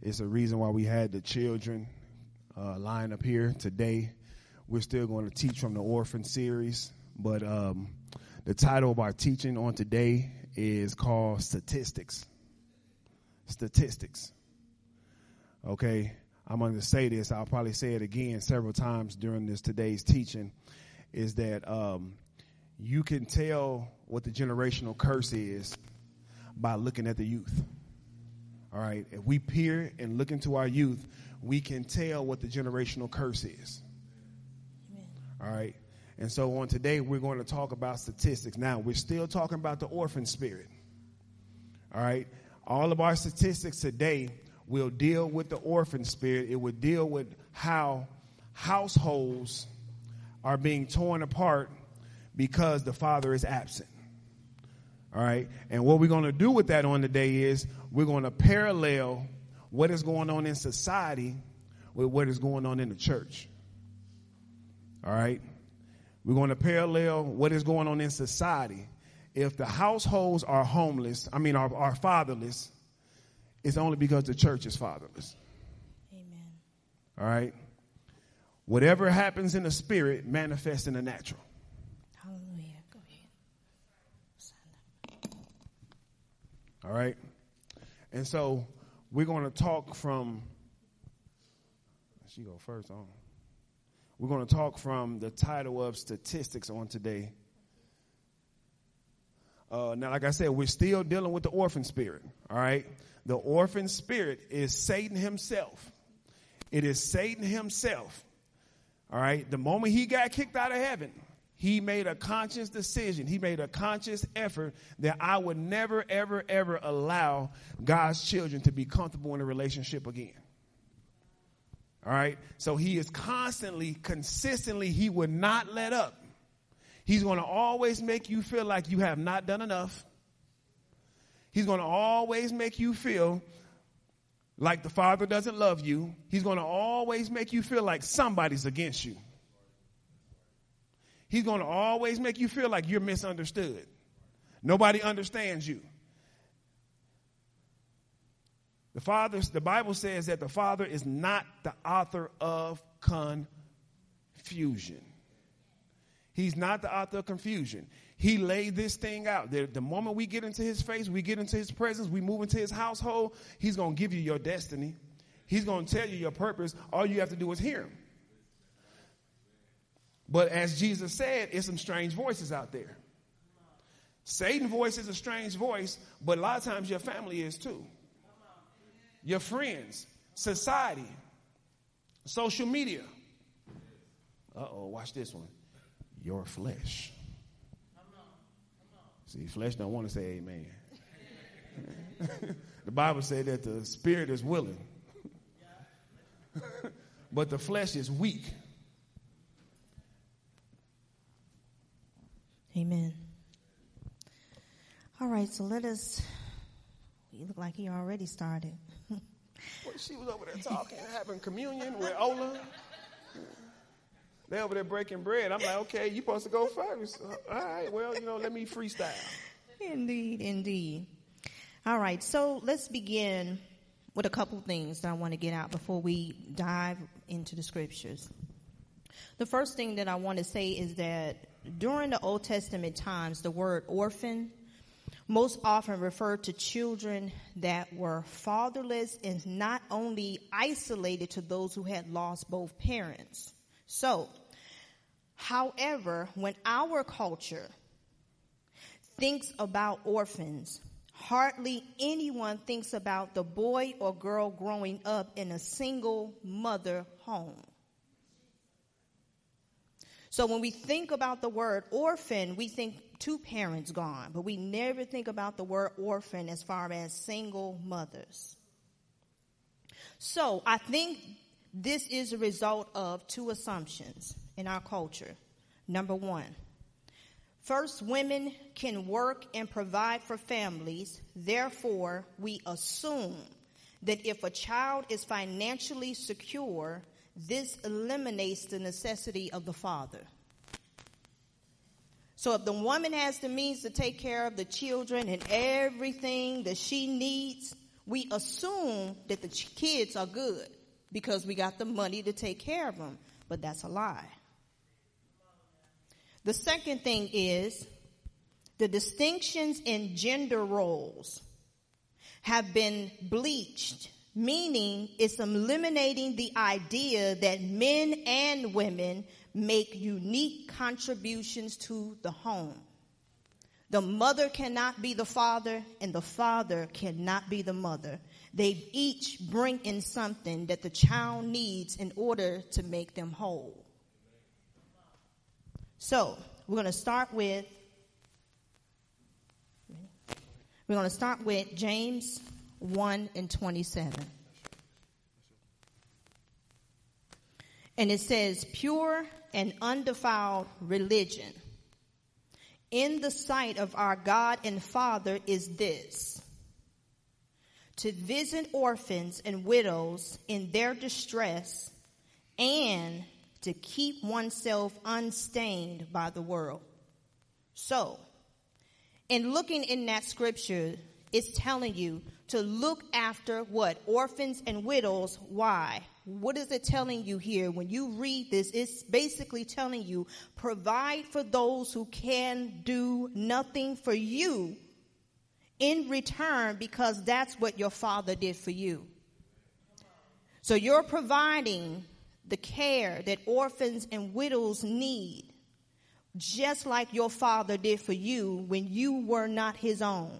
It's a reason why we had the children uh, line up here today. We're still going to teach from the orphan series, but um, the title of our teaching on today is called Statistics. Statistics. Okay, I'm going to say this. I'll probably say it again several times during this today's teaching. Is that um, you can tell what the generational curse is by looking at the youth. All right, if we peer and look into our youth, we can tell what the generational curse is. Amen. All right, and so on today, we're going to talk about statistics. Now, we're still talking about the orphan spirit. All right, all of our statistics today will deal with the orphan spirit. It will deal with how households are being torn apart because the father is absent. All right. And what we're going to do with that on the day is we're going to parallel what is going on in society with what is going on in the church. All right. We're going to parallel what is going on in society. If the households are homeless, I mean, are, are fatherless, it's only because the church is fatherless. Amen. All right. Whatever happens in the spirit manifests in the natural. All right? And so we're going to talk from, she go first on. We're going to talk from the title of statistics on today. Uh, now, like I said, we're still dealing with the orphan spirit. All right. The orphan spirit is Satan himself. It is Satan himself. All right. The moment he got kicked out of heaven, he made a conscious decision. He made a conscious effort that I would never, ever, ever allow God's children to be comfortable in a relationship again. All right. So he is constantly, consistently, he would not let up. He's going to always make you feel like you have not done enough. He's going to always make you feel like the Father doesn't love you. He's going to always make you feel like somebody's against you. He's going to always make you feel like you're misunderstood. Nobody understands you. The Father, the Bible says that the Father is not the author of confusion. He's not the author of confusion. He laid this thing out. The, the moment we get into his face, we get into his presence, we move into his household, he's going to give you your destiny. He's going to tell you your purpose. All you have to do is hear him. But as Jesus said, it's some strange voices out there. Satan voice is a strange voice, but a lot of times your family is too. Your friends, society, social media. Uh oh, watch this one. Your flesh. See, flesh don't want to say amen. the Bible said that the spirit is willing, but the flesh is weak. Amen. All right, so let us. You look like he already started. well, she was over there talking, having communion with Ola. They over there breaking bread. I'm like, okay, you supposed to go first. All right, well, you know, let me freestyle. Indeed, indeed. All right, so let's begin with a couple things that I want to get out before we dive into the scriptures. The first thing that I want to say is that during the Old Testament times, the word orphan most often referred to children that were fatherless and not only isolated to those who had lost both parents. So, however, when our culture thinks about orphans, hardly anyone thinks about the boy or girl growing up in a single mother home. So when we think about the word orphan, we think two parents gone, but we never think about the word orphan as far as single mothers. So I think this is a result of two assumptions in our culture. Number one, first, women can work and provide for families. Therefore, we assume that if a child is financially secure, this eliminates the necessity of the father. So if the woman has the means to take care of the children and everything that she needs, we assume that the kids are good because we got the money to take care of them, but that's a lie. The second thing is the distinctions in gender roles have been bleached, meaning it's eliminating the idea that men and women make unique contributions to the home. The mother cannot be the father and the father cannot be the mother. They each bring in something that the child needs in order to make them whole. So, we're going to start with we're going to start with James 1 and 27. And it says, pure and undefiled religion in the sight of our God and Father is this to visit orphans and widows in their distress and to keep oneself unstained by the world. So, in looking in that scripture, it's telling you to look after what? Orphans and widows. Why? What is it telling you here? When you read this, it's basically telling you provide for those who can do nothing for you in return because that's what your father did for you. So you're providing the care that orphans and widows need just like your father did for you when you were not his own.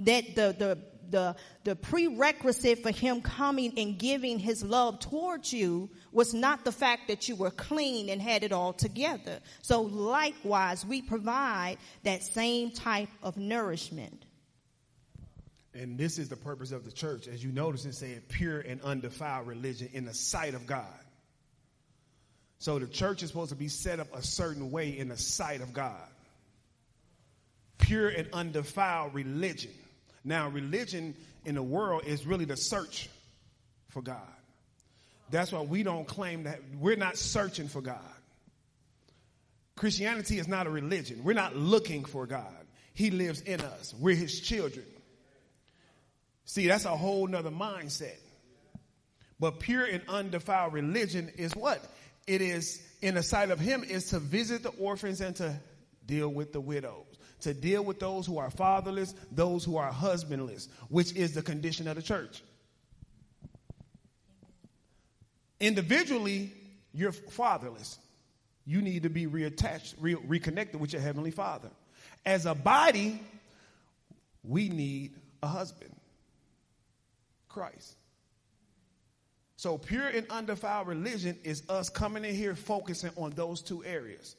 That the, the, the, the prerequisite for him coming and giving his love towards you was not the fact that you were clean and had it all together. So likewise, we provide that same type of nourishment. And this is the purpose of the church. As you notice, it said pure and undefiled religion in the sight of God. So the church is supposed to be set up a certain way in the sight of God. Pure and undefiled religion. Now, religion in the world is really the search for God. That's why we don't claim that we're not searching for God. Christianity is not a religion. We're not looking for God. He lives in us. We're his children. See, that's a whole nother mindset. But pure and undefiled religion is what? it is in the sight of him is to visit the orphans and to deal with the widows, to deal with those who are fatherless, those who are husbandless, which is the condition of the church. Individually, you're fatherless. You need to be reattached, re- reconnected with your heavenly father. As a body, we need a husband, Christ. So pure and undefiled religion is us coming in here focusing on those two areas.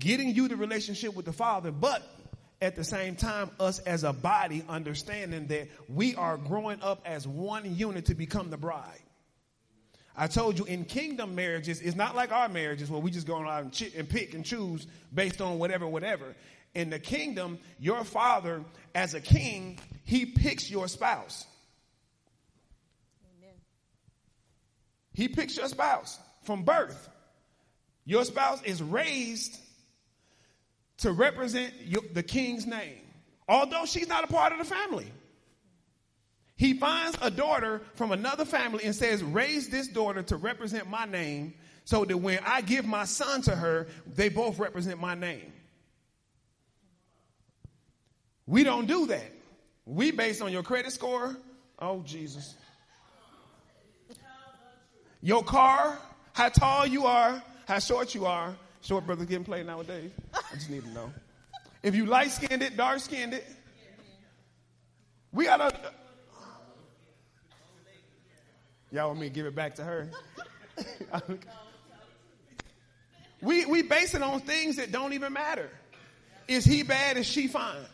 Getting you the relationship with the Father, but at the same time, us as a body understanding that we are growing up as one unit to become the bride. I told you in kingdom marriages, it's not like our marriages where we just go out and, ch- and pick and choose based on whatever, whatever. In the kingdom, your father, as a king, he picks your spouse. He picks your spouse from birth. Your spouse is raised to represent the king's name, although she's not a part of the family. He finds a daughter from another family and says, Raise this daughter to represent my name so that when I give my son to her, they both represent my name. We don't do that. We base on your credit score. Oh, Jesus your car, how tall you are, how short you are. Short brothers getting played nowadays. I just need to know. If you light skinned it, dark skinned it, we gotta. Y'all want me to give it back to her? we we base it on things that don't even matter. Is he bad? Is she fine?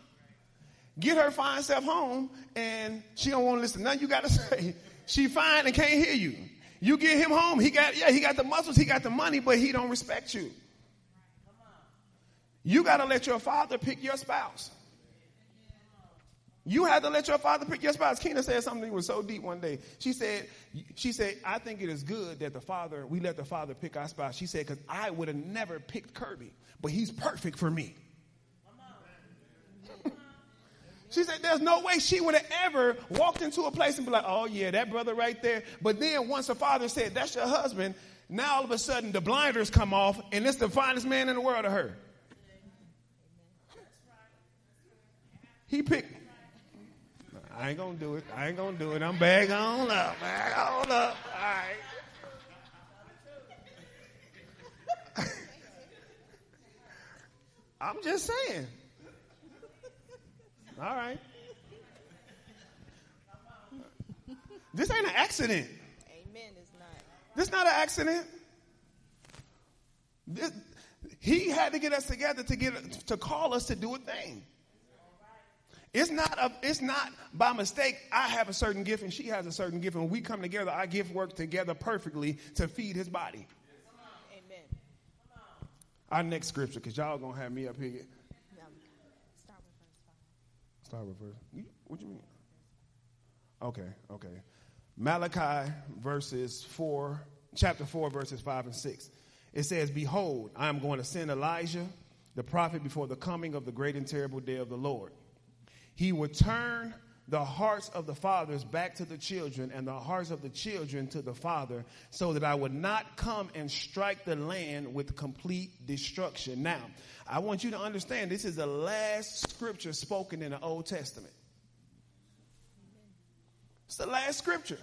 Get her fine self home, and she don't want to listen. Nothing you got to say. She fine and can't hear you. You get him home. He got, yeah, he got the muscles, he got the money, but he don't respect you. You got to let your father pick your spouse. You have to let your father pick your spouse. Kena said something that was so deep one day. She said, she said, I think it is good that the father, we let the father pick our spouse. She said, because I would have never picked Kirby, but he's perfect for me. She said, There's no way she would have ever walked into a place and be like, Oh, yeah, that brother right there. But then once the father said, That's your husband, now all of a sudden the blinders come off and it's the finest man in the world to her. He picked. I ain't gonna do it. I ain't gonna do it. I'm back on up. Back on up. All right. I'm just saying. All right. This ain't an accident. Amen. It's not. This not an accident. This, he had to get us together to get to call us to do a thing. It's not a, it's not by mistake. I have a certain gift and she has a certain gift, and we come together, our gift work together perfectly to feed his body. Amen. Our next scripture, because y'all gonna have me up here. Start with verse five. Start with verse. What you mean? Okay, okay. Malachi verses four, chapter four, verses five and six. It says, "Behold, I am going to send Elijah, the prophet, before the coming of the great and terrible day of the Lord. He would turn the hearts of the fathers back to the children, and the hearts of the children to the father, so that I would not come and strike the land with complete destruction." Now, I want you to understand this is the last scripture spoken in the Old Testament. It's the last scripture.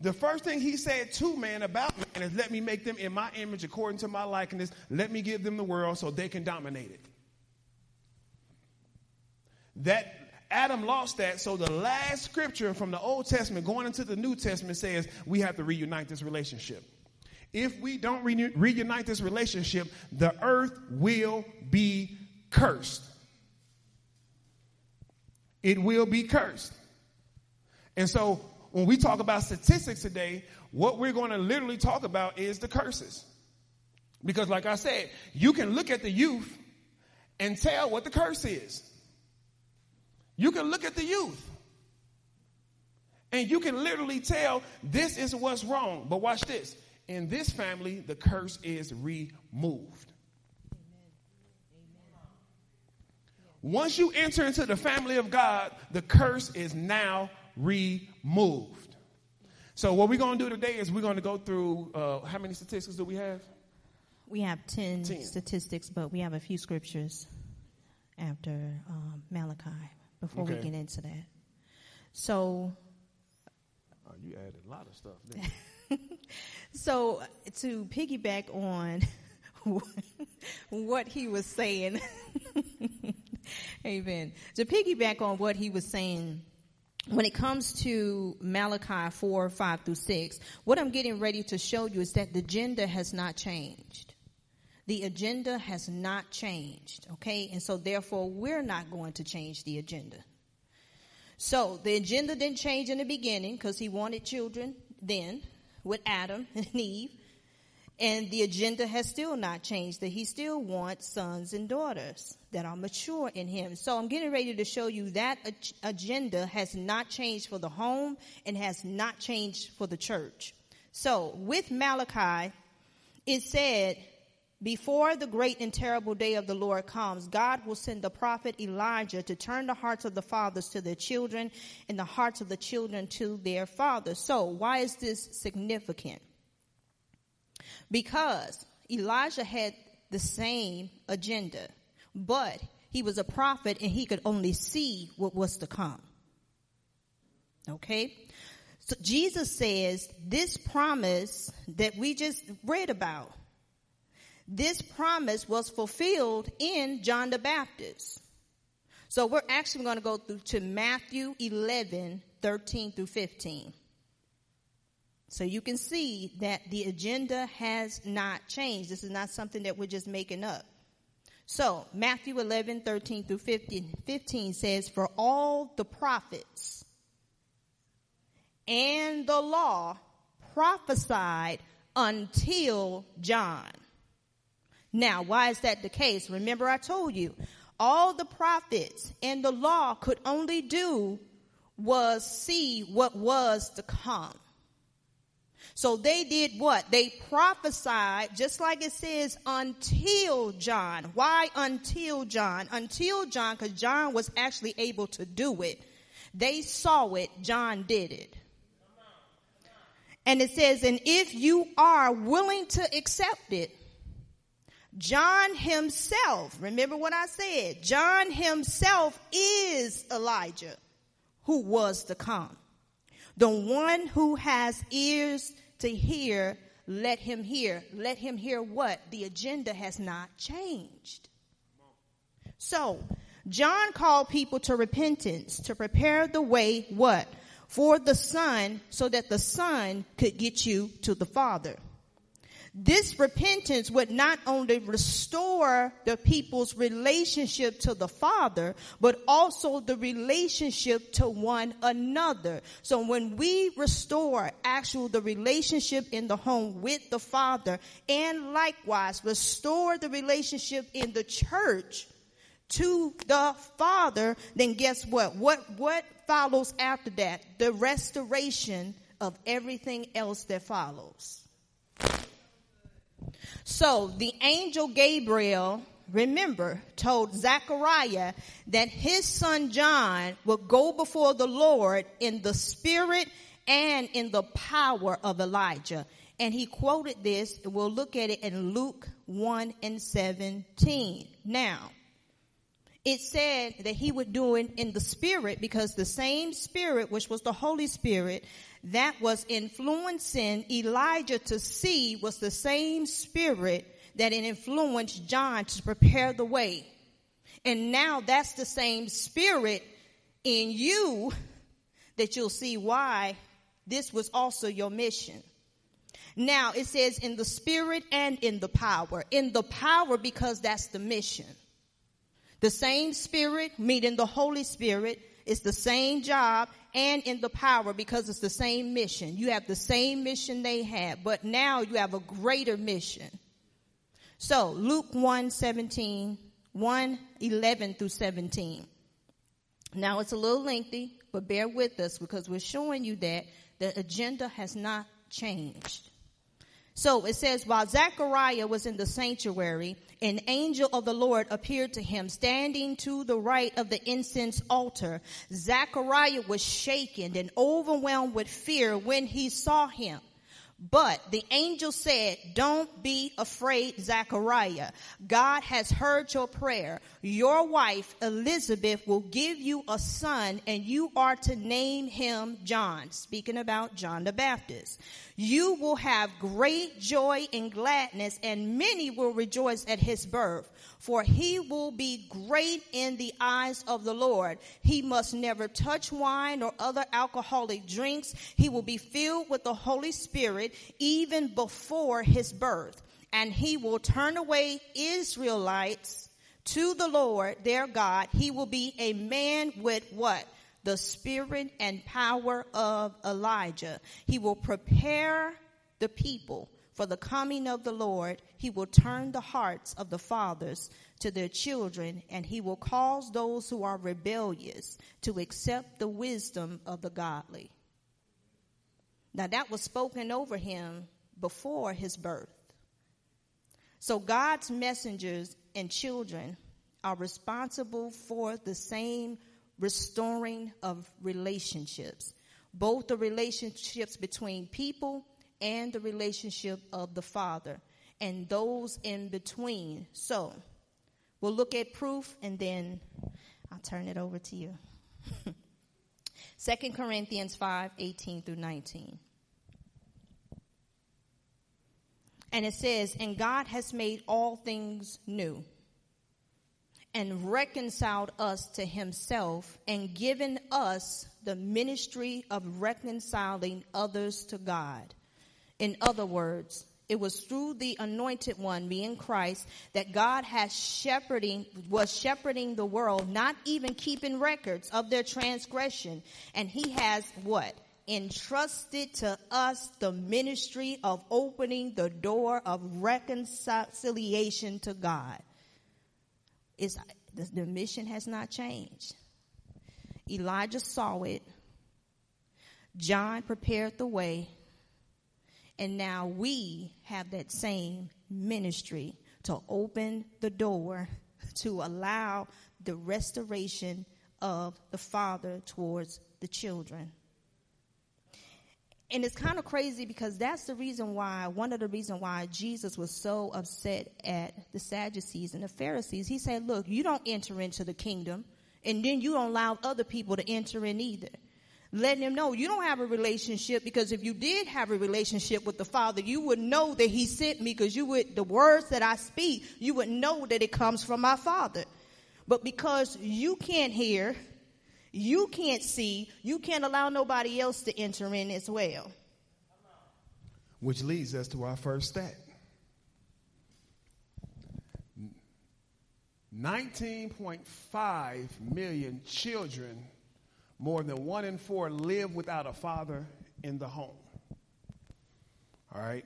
The first thing he said to man about man is, Let me make them in my image according to my likeness. Let me give them the world so they can dominate it. That Adam lost that, so the last scripture from the Old Testament going into the New Testament says we have to reunite this relationship. If we don't reuni- reunite this relationship, the earth will be cursed. It will be cursed. And so when we talk about statistics today, what we're going to literally talk about is the curses. Because like I said, you can look at the youth and tell what the curse is. You can look at the youth and you can literally tell this is what's wrong. But watch this. In this family, the curse is removed. Once you enter into the family of God, the curse is now removed. So what we're going to do today is we're going to go through uh, how many statistics do we have? We have 10, 10. statistics, but we have a few scriptures after um, Malachi before we get into that. So, Oh, you added a lot of stuff. didn't you? so to piggyback on what he was saying, amen. To piggyback on what he was saying, when it comes to Malachi 4, 5 through 6, what I'm getting ready to show you is that the gender has not changed. The agenda has not changed, okay? And so therefore we're not going to change the agenda. So the agenda didn't change in the beginning because he wanted children then with Adam and Eve. And the agenda has still not changed that he still wants sons and daughters that are mature in him. So I'm getting ready to show you that ag- agenda has not changed for the home and has not changed for the church. So with Malachi, it said, before the great and terrible day of the Lord comes, God will send the prophet Elijah to turn the hearts of the fathers to their children and the hearts of the children to their fathers. So why is this significant? Because Elijah had the same agenda, but he was a prophet and he could only see what was to come. Okay? So Jesus says this promise that we just read about, this promise was fulfilled in John the Baptist. So we're actually going to go through to Matthew 11, 13 through 15. So you can see that the agenda has not changed. This is not something that we're just making up. So Matthew 11, 13 through 15, 15 says, For all the prophets and the law prophesied until John. Now, why is that the case? Remember I told you, all the prophets and the law could only do was see what was to come. So they did what? They prophesied, just like it says, until John. Why until John? Until John, because John was actually able to do it. They saw it, John did it. And it says, and if you are willing to accept it, John himself, remember what I said, John himself is Elijah who was to come. The one who has ears to hear, let him hear. Let him hear what? The agenda has not changed. So, John called people to repentance to prepare the way, what? For the Son, so that the Son could get you to the Father. This repentance would not only restore the people's relationship to the Father, but also the relationship to one another. So when we restore actual the relationship in the home with the Father and likewise restore the relationship in the church to the Father, then guess what? What, what follows after that? The restoration of everything else that follows. So the angel Gabriel, remember, told Zechariah that his son John would go before the Lord in the spirit and in the power of Elijah. And he quoted this, we'll look at it in Luke 1 and 17. Now, it said that he would do it in the spirit because the same spirit, which was the Holy Spirit, that was influencing Elijah to see was the same spirit that it influenced John to prepare the way. And now that's the same spirit in you that you'll see why this was also your mission. Now it says in the spirit and in the power. In the power because that's the mission. The same spirit meeting the Holy Spirit it's the same job and in the power because it's the same mission. You have the same mission they had, but now you have a greater mission. So Luke 1 17, 1 11 through 17. Now it's a little lengthy, but bear with us because we're showing you that the agenda has not changed. So it says, while Zechariah was in the sanctuary, an angel of the Lord appeared to him standing to the right of the incense altar. Zechariah was shaken and overwhelmed with fear when he saw him. But the angel said, don't be afraid, Zechariah. God has heard your prayer. Your wife, Elizabeth, will give you a son and you are to name him John. Speaking about John the Baptist. You will have great joy and gladness and many will rejoice at his birth for he will be great in the eyes of the Lord. He must never touch wine or other alcoholic drinks. He will be filled with the Holy Spirit even before his birth. And he will turn away Israelites to the Lord their God. He will be a man with what? The spirit and power of Elijah. He will prepare the people for the coming of the Lord, he will turn the hearts of the fathers to their children, and he will cause those who are rebellious to accept the wisdom of the godly. Now that was spoken over him before his birth. So God's messengers and children are responsible for the same restoring of relationships, both the relationships between people and the relationship of the Father and those in between. So, we'll look at proof and then I'll turn it over to you. 2 Corinthians 5 18 through 19. And it says, And God has made all things new and reconciled us to himself and given us the ministry of reconciling others to God. In other words, it was through the anointed one, being Christ, that God has shepherding, was shepherding the world, not even keeping records of their transgression. And he has what? Entrusted to us the ministry of opening the door of reconciliation to God. It's, the, the mission has not changed. Elijah saw it. John prepared the way And now we have that same ministry to open the door to allow the restoration of the father towards the children. And it's kind of crazy because that's the reason why, one of the reasons why Jesus was so upset at the Sadducees and the Pharisees. He said, look, you don't enter into the kingdom and then you don't allow other people to enter in either. Letting them know you don't have a relationship because if you did have a relationship with the Father, you would know that He sent me because you would, the words that I speak, you would know that it comes from my Father. But because you can't hear, you can't see, you can't allow nobody else to enter in as well. Which leads us to our first stat 19.5 million children, more than one in four, live without a father in the home. All right?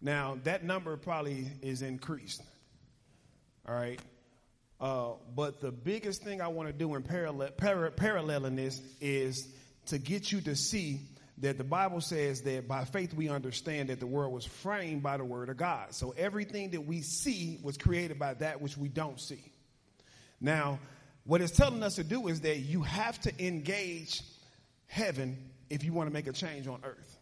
Now, that number probably is increased. All right? Uh, but the biggest thing I want to do in parallel, para, paralleling this is to get you to see that the Bible says that by faith we understand that the world was framed by the word of God. So everything that we see was created by that which we don't see. Now, what it's telling us to do is that you have to engage heaven if you want to make a change on earth.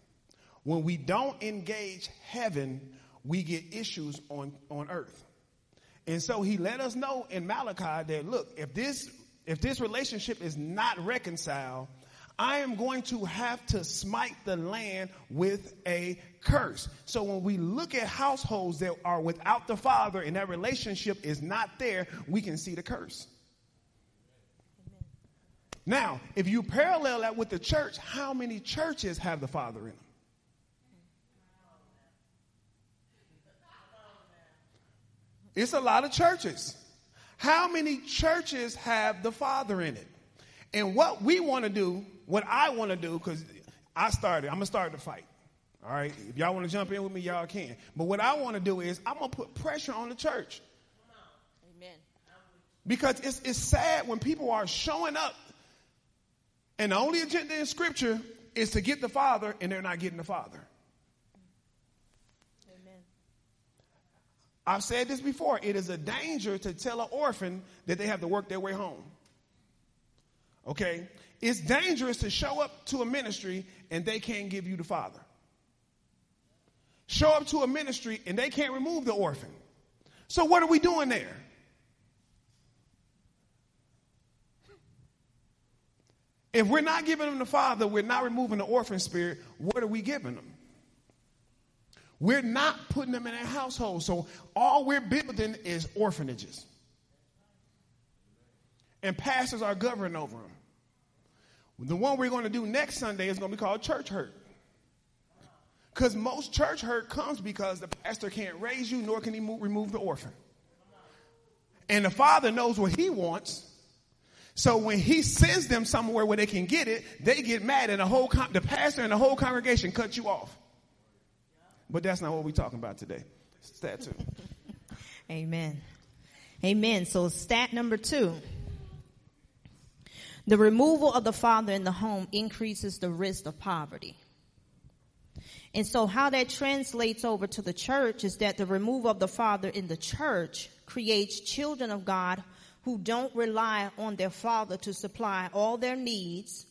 When we don't engage heaven, we get issues on, on earth. And so he let us know in Malachi that look, if this if this relationship is not reconciled, I am going to have to smite the land with a curse. So when we look at households that are without the father and that relationship is not there, we can see the curse. Now, if you parallel that with the church, how many churches have the father in them? It's a lot of churches. How many churches have the Father in it? And what we want to do, what I want to do, because I started, I'm going to start the fight. All right? If y'all want to jump in with me, y'all can. But what I want to do is, I'm going to put pressure on the church. Amen. Because it's, it's sad when people are showing up, and the only agenda in Scripture is to get the Father, and they're not getting the Father. I've said this before. It is a danger to tell an orphan that they have to work their way home. Okay? It's dangerous to show up to a ministry and they can't give you the father. Show up to a ministry and they can't remove the orphan. So what are we doing there? If we're not giving them the father, we're not removing the orphan spirit, what are we giving them? We're not putting them in a household. So all we're building is orphanages. And pastors are governing over them. The one we're going to do next Sunday is going to be called church hurt. Because most church hurt comes because the pastor can't raise you, nor can he move, remove the orphan. And the father knows what he wants. So when he sends them somewhere where they can get it, they get mad, and the whole con- the pastor and the whole congregation cut you off. But that's not what we're talking about today. Stat two. Amen. Amen. So stat number two. The removal of the father in the home increases the risk of poverty. And so how that translates over to the church is that the removal of the father in the church creates children of God who don't rely on their father to supply all their needs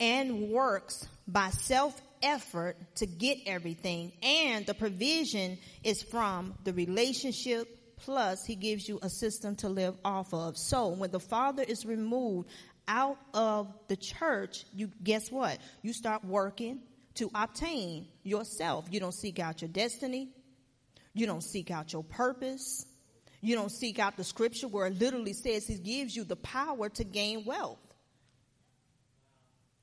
and works by self effort to get everything and the provision is from the relationship plus he gives you a system to live off of. So when the father is removed out of the church, you guess what? You start working to obtain yourself. You don't seek out your destiny. You don't seek out your purpose. You don't seek out the scripture where it literally says he gives you the power to gain wealth.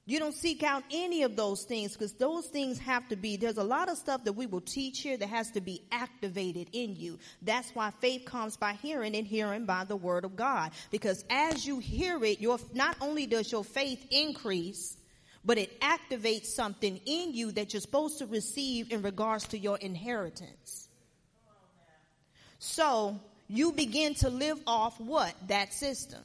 You don't seek out any of those things because those things have to be, there's a lot of stuff that we will teach here that has to be activated in you. That's why faith comes by hearing and hearing by the word of God. Because as you hear it, your, not only does your faith increase, but it activates something in you that you're supposed to receive in regards to your inheritance. So you begin to live off what? That system.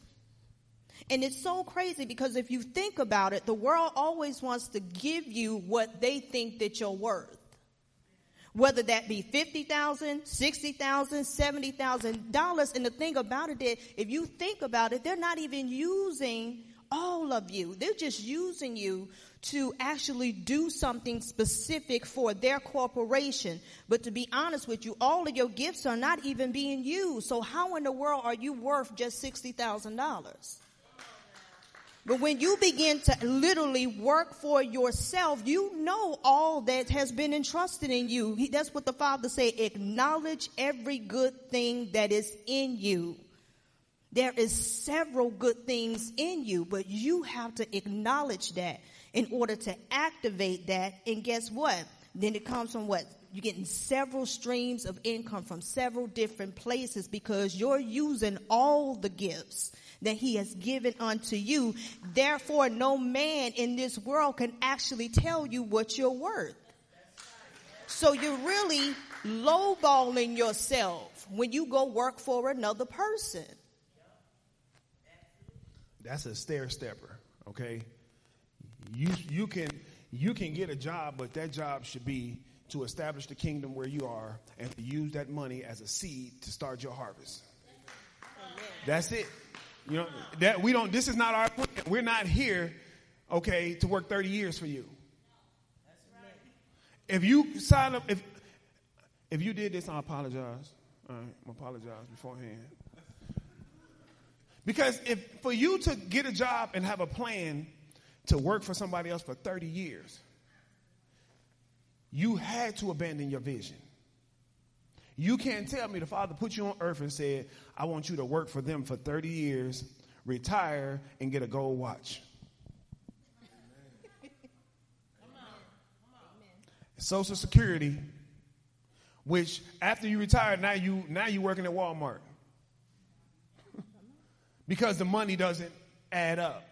And it's so crazy because if you think about it, the world always wants to give you what they think that you're worth. whether that be $50,000, $60,000, $70,000. And the thing about it is, if you think about it, they're not even using all of you. They're just using you to actually do something specific for their corporation. But to be honest with you, all of your gifts are not even being used. So how in the world are you worth just $60,000? But when you begin to literally work for yourself, you know all that has been entrusted in you. He, that's what the Father said. Acknowledge every good thing that is in you. There is several good things in you, but you have to acknowledge that in order to activate that. And guess what? Then it comes from what? You're getting several streams of income from several different places because you're using all the gifts that he has given unto you. Therefore, no man in this world can actually tell you what you're worth. So you're really lowballing yourself when you go work for another person. That's a stair stepper, okay? You you can you can get a job, but that job should be to establish the kingdom where you are and to use that money as a seed to start your harvest. That's it. You know, that we don't, this is not our, we're not here, okay, to work 30 years for you. If you sign up, if, if you did this, I apologize. All right, I apologize beforehand. Because if for you to get a job and have a plan to work for somebody else for 30 years, you had to abandon your vision. You can't tell me the Father put you on earth and said, I want you to work for them for 30 years, retire, and get a gold watch. Social Security, which after you retire, now you now you working at Walmart. because the money doesn't add up.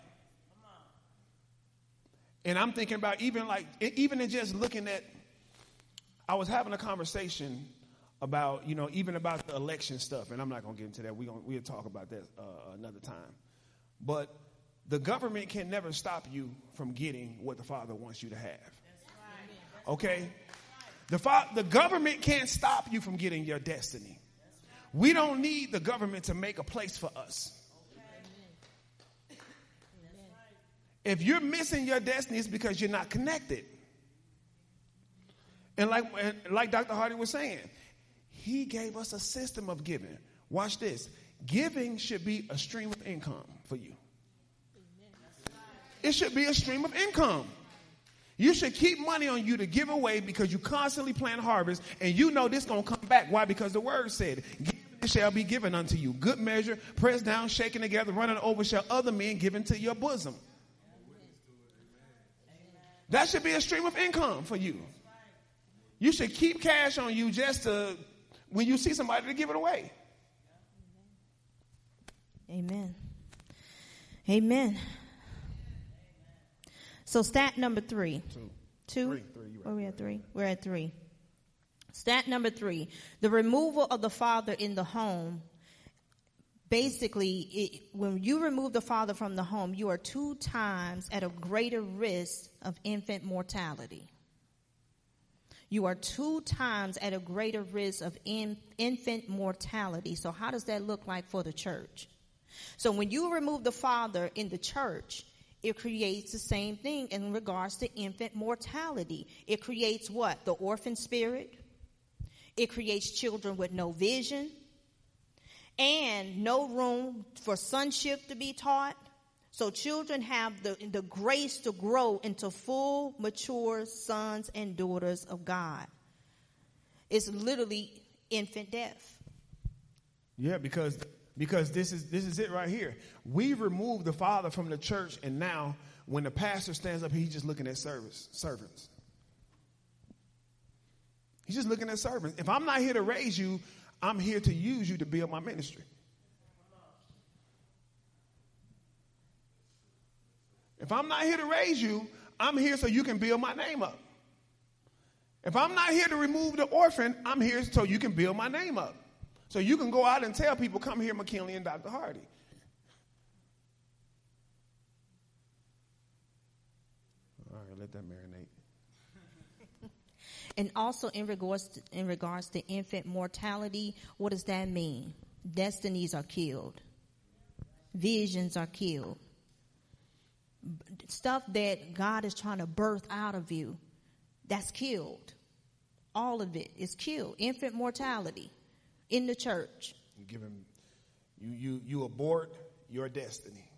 And I'm thinking about even like even in just looking at I was having a conversation about, you know, even about the election stuff, and I'm not going to get into that. We're gonna, we'll talk about that uh, another time. But the government can never stop you from getting what the Father wants you to have. Okay? The, fa- the government can't stop you from getting your destiny. We don't need the government to make a place for us. If you're missing your destiny, it's because you're not connected. And like, like Dr. Hardy was saying, he gave us a system of giving. Watch this. Giving should be a stream of income for you. It should be a stream of income. You should keep money on you to give away because you constantly plant harvest and you know this going to come back. Why? Because the word said, shall be given unto you. Good measure, pressed down, shaken together, running over shall other men give into your bosom. That should be a stream of income for you. You should keep cash on you just to when you see somebody to give it away. Amen. Amen. So stat number three. Two. Two? Three, three. Where we at three? We're at three. Stat number three. The removal of the father in the home. Basically, it, when you remove the father from the home, you are two times at a greater risk of infant mortality you are two times at a greater risk of in, infant mortality. So how does that look like for the church? So when you remove the father in the church, it creates the same thing in regards to infant mortality. It creates what? The orphan spirit. It creates children with no vision and no room for sonship to be taught so children have the, the grace to grow into full, mature sons and daughters of God. It's literally infant death. Yeah, because because this is this is it right here. We removed the father from the church, and now when the pastor stands up, he's just looking at service servants. He's just looking at servants. If I'm not here to raise you, I'm here to use you to build my ministry. If I'm not here to raise you, I'm here so you can build my name up. If I'm not here to remove the orphan, I'm here so you can build my name up. So you can go out and tell people, come here, McKinley and Dr. Hardy. All right, let that marinate. And also in regards to, in regards to infant mortality, what does that mean? Destinies are killed. Visions are killed. Stuff that God is trying to birth out of you, that's killed. All of it is killed. Infant mortality in the church. You give him, you, you, you abort your destiny.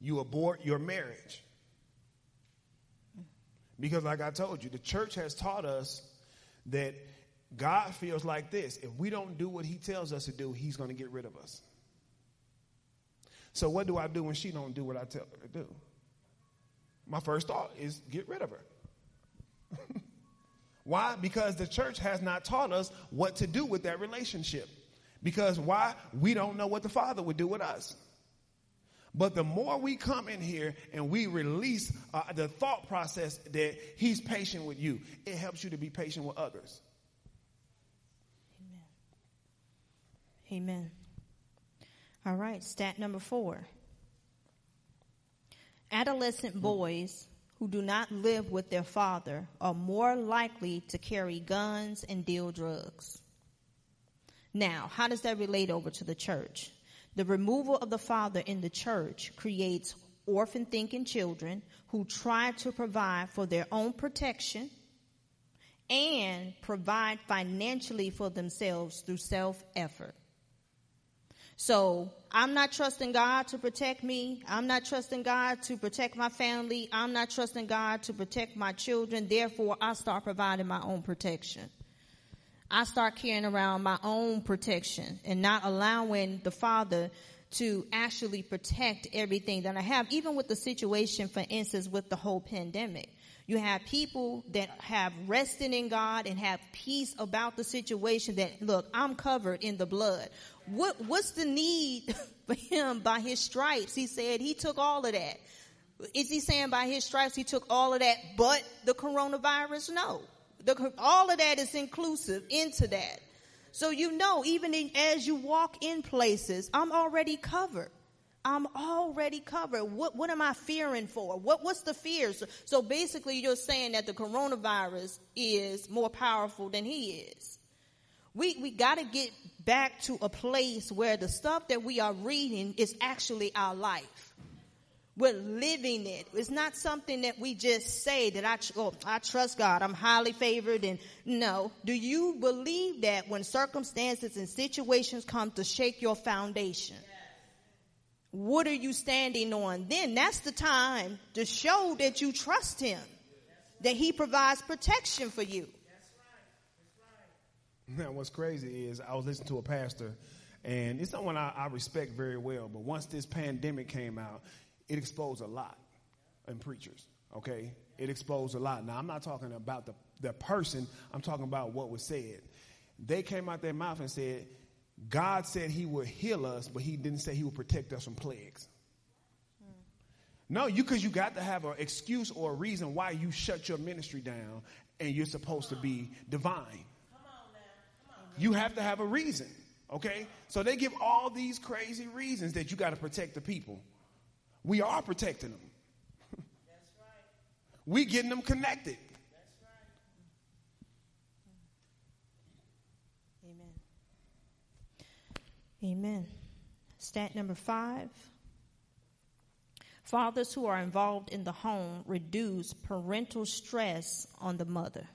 You abort your marriage. Because, like I told you, the church has taught us that God feels like this if we don't do what He tells us to do, He's going to get rid of us. So, what do I do when she don't do what I tell her to do? My first thought is get rid of her. why? Because the church has not taught us what to do with that relationship. Because why? We don't know what the Father would do with us. But the more we come in here and we release uh, the thought process that He's patient with you, it helps you to be patient with others. Amen. Amen. All right, stat number four. Adolescent boys who do not live with their father are more likely to carry guns and deal drugs. Now, how does that relate over to the church? The removal of the father in the church creates orphan thinking children who try to provide for their own protection and provide financially for themselves through self effort. So I'm not trusting God to protect me. I'm not trusting God to protect my family. I'm not trusting God to protect my children. Therefore, I start providing my own protection. I start carrying around my own protection and not allowing the Father to actually protect everything that I have, even with the situation, for instance, with the whole pandemic. You have people that have rested in God and have peace about the situation that, look, I'm covered in the blood. What, what's the need for him by his stripes? He said he took all of that. Is he saying by his stripes he took all of that but the coronavirus? No. The, all of that is inclusive into that. So you know, even in, as you walk in places, I'm already covered. I'm already covered. What, what am I fearing for? What, what's the fear? So, so basically you're saying that the coronavirus is more powerful than he is. We, we gotta get back to a place where the stuff that we are reading is actually our life. We're living it. It's not something that we just say that I, oh, I trust God. I'm highly favored and no. Do you believe that when circumstances and situations come to shake your foundation? What are you standing on? Then that's the time to show that you trust Him, that He provides protection for you. Now, what's crazy is I was listening to a pastor, and it's someone I, I respect very well. But once this pandemic came out, it exposed a lot in preachers, okay? It exposed a lot. Now, I'm not talking about the, the person, I'm talking about what was said. They came out their mouth and said, God said he would heal us, but he didn't say he would protect us from plagues. Hmm. No, you because you got to have an excuse or a reason why you shut your ministry down and you're supposed to be divine. You have to have a reason, okay? So they give all these crazy reasons that you got to protect the people. We are protecting them. That's right. We getting them connected. That's right. Amen. Amen. Stat number five. Fathers who are involved in the home reduce parental stress on the mother.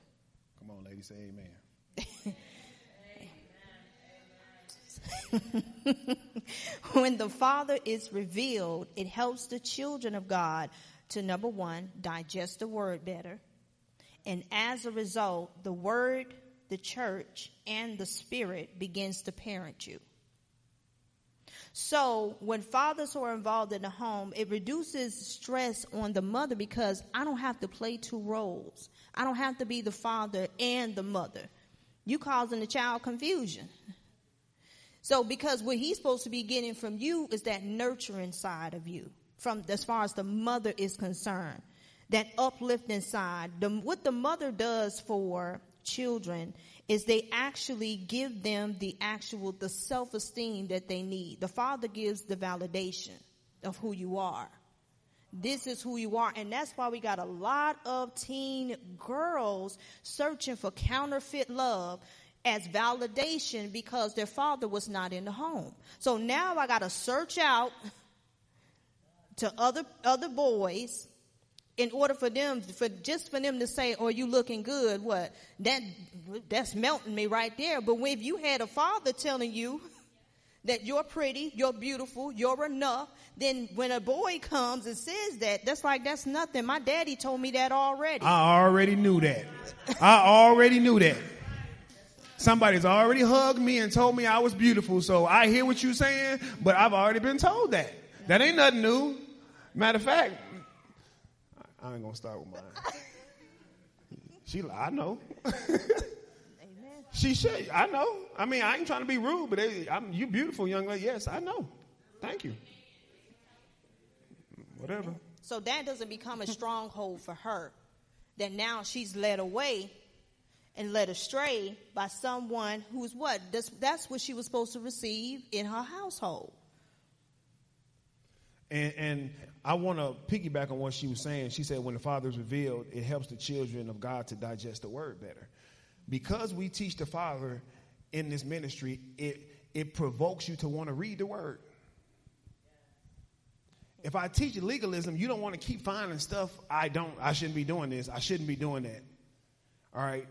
Come on, ladies, say amen. when the Father is revealed, it helps the children of God to number one, digest the word better. And as a result, the word, the church, and the spirit begins to parent you. So when fathers are involved in the home, it reduces stress on the mother because I don't have to play two roles. I don't have to be the father and the mother. You causing the child confusion. So because what he's supposed to be getting from you is that nurturing side of you, from as far as the mother is concerned, that uplifting side. The, what the mother does for children is they actually give them the actual, the self-esteem that they need. The father gives the validation of who you are. This is who you are. And that's why we got a lot of teen girls searching for counterfeit love as validation because their father was not in the home. So now I got to search out to other other boys in order for them for just for them to say oh you looking good what that that's melting me right there but if you had a father telling you that you're pretty you're beautiful you're enough then when a boy comes and says that that's like that's nothing my daddy told me that already I already knew that. I already knew that. Somebody's already hugged me and told me I was beautiful, so I hear what you're saying, but I've already been told that. That ain't nothing new. Matter of fact, I ain't gonna start with mine. She, I know. she should. I know. I mean, I ain't trying to be rude, but they, I'm, you beautiful, young lady. Yes, I know. Thank you. Whatever. So that doesn't become a stronghold for her. That now she's led away and led astray by someone who's what? That's, that's what she was supposed to receive in her household. And, and I want to piggyback on what she was saying. She said, when the Father is revealed, it helps the children of God to digest the word better. Because we teach the Father in this ministry, it, it provokes you to want to read the word. If I teach you legalism, you don't want to keep finding stuff I don't, I shouldn't be doing this, I shouldn't be doing that. All right?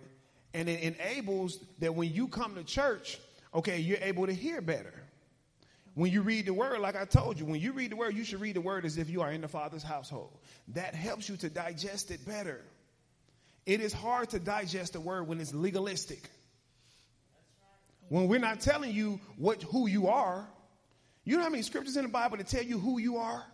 And it enables that when you come to church, okay, you're able to hear better. When you read the word, like I told you, when you read the word, you should read the word as if you are in the Father's household. That helps you to digest it better. It is hard to digest the word when it's legalistic. When we're not telling you what who you are. You know how many scriptures in the Bible that tell you who you are?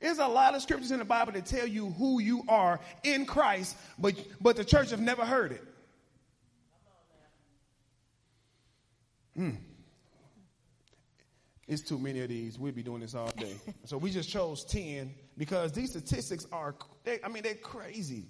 There's a lot of scriptures in the Bible that tell you who you are in Christ, but, but the church have never heard it. Hmm. It's too many of these. We'd be doing this all day. so we just chose 10 because these statistics are, they, I mean, they're crazy.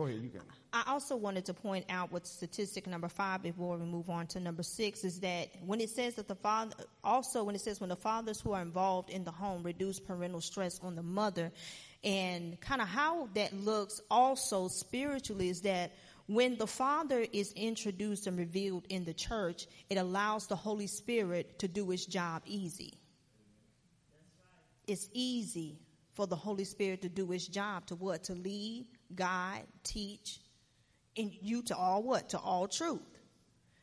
Go ahead, you can. I also wanted to point out what statistic number five before we move on to number six is that when it says that the father, also when it says when the fathers who are involved in the home reduce parental stress on the mother, and kind of how that looks also spiritually is that when the Father is introduced and revealed in the church, it allows the Holy Spirit to do its job easy. It's easy for the Holy Spirit to do its job to what? To lead, guide, teach, and you to all what? To all truth.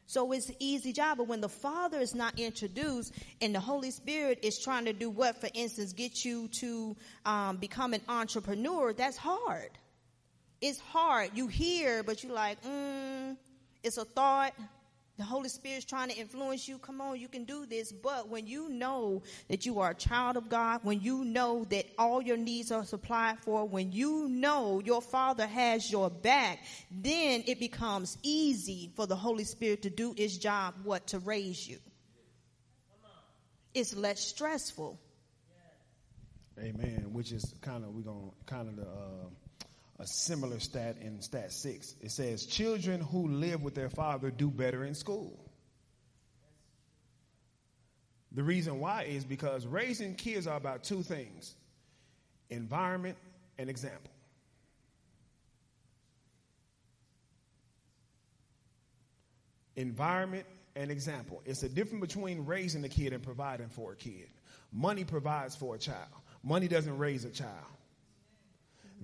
So it's an easy job, but when the Father is not introduced and the Holy Spirit is trying to do what, for instance, get you to um, become an entrepreneur, that's hard it's hard. You hear, but you're like, mm, it's a thought. The Holy Spirit's trying to influence you. Come on, you can do this. But when you know that you are a child of God, when you know that all your needs are supplied for, when you know your Father has your back, then it becomes easy for the Holy Spirit to do its job, what? To raise you. It's less stressful. Amen. Which is kind of, we're going to kind of the, uh, a similar stat in stat six. It says children who live with their father do better in school. The reason why is because raising kids are about two things environment and example. Environment and example. It's a difference between raising a kid and providing for a kid. Money provides for a child, money doesn't raise a child.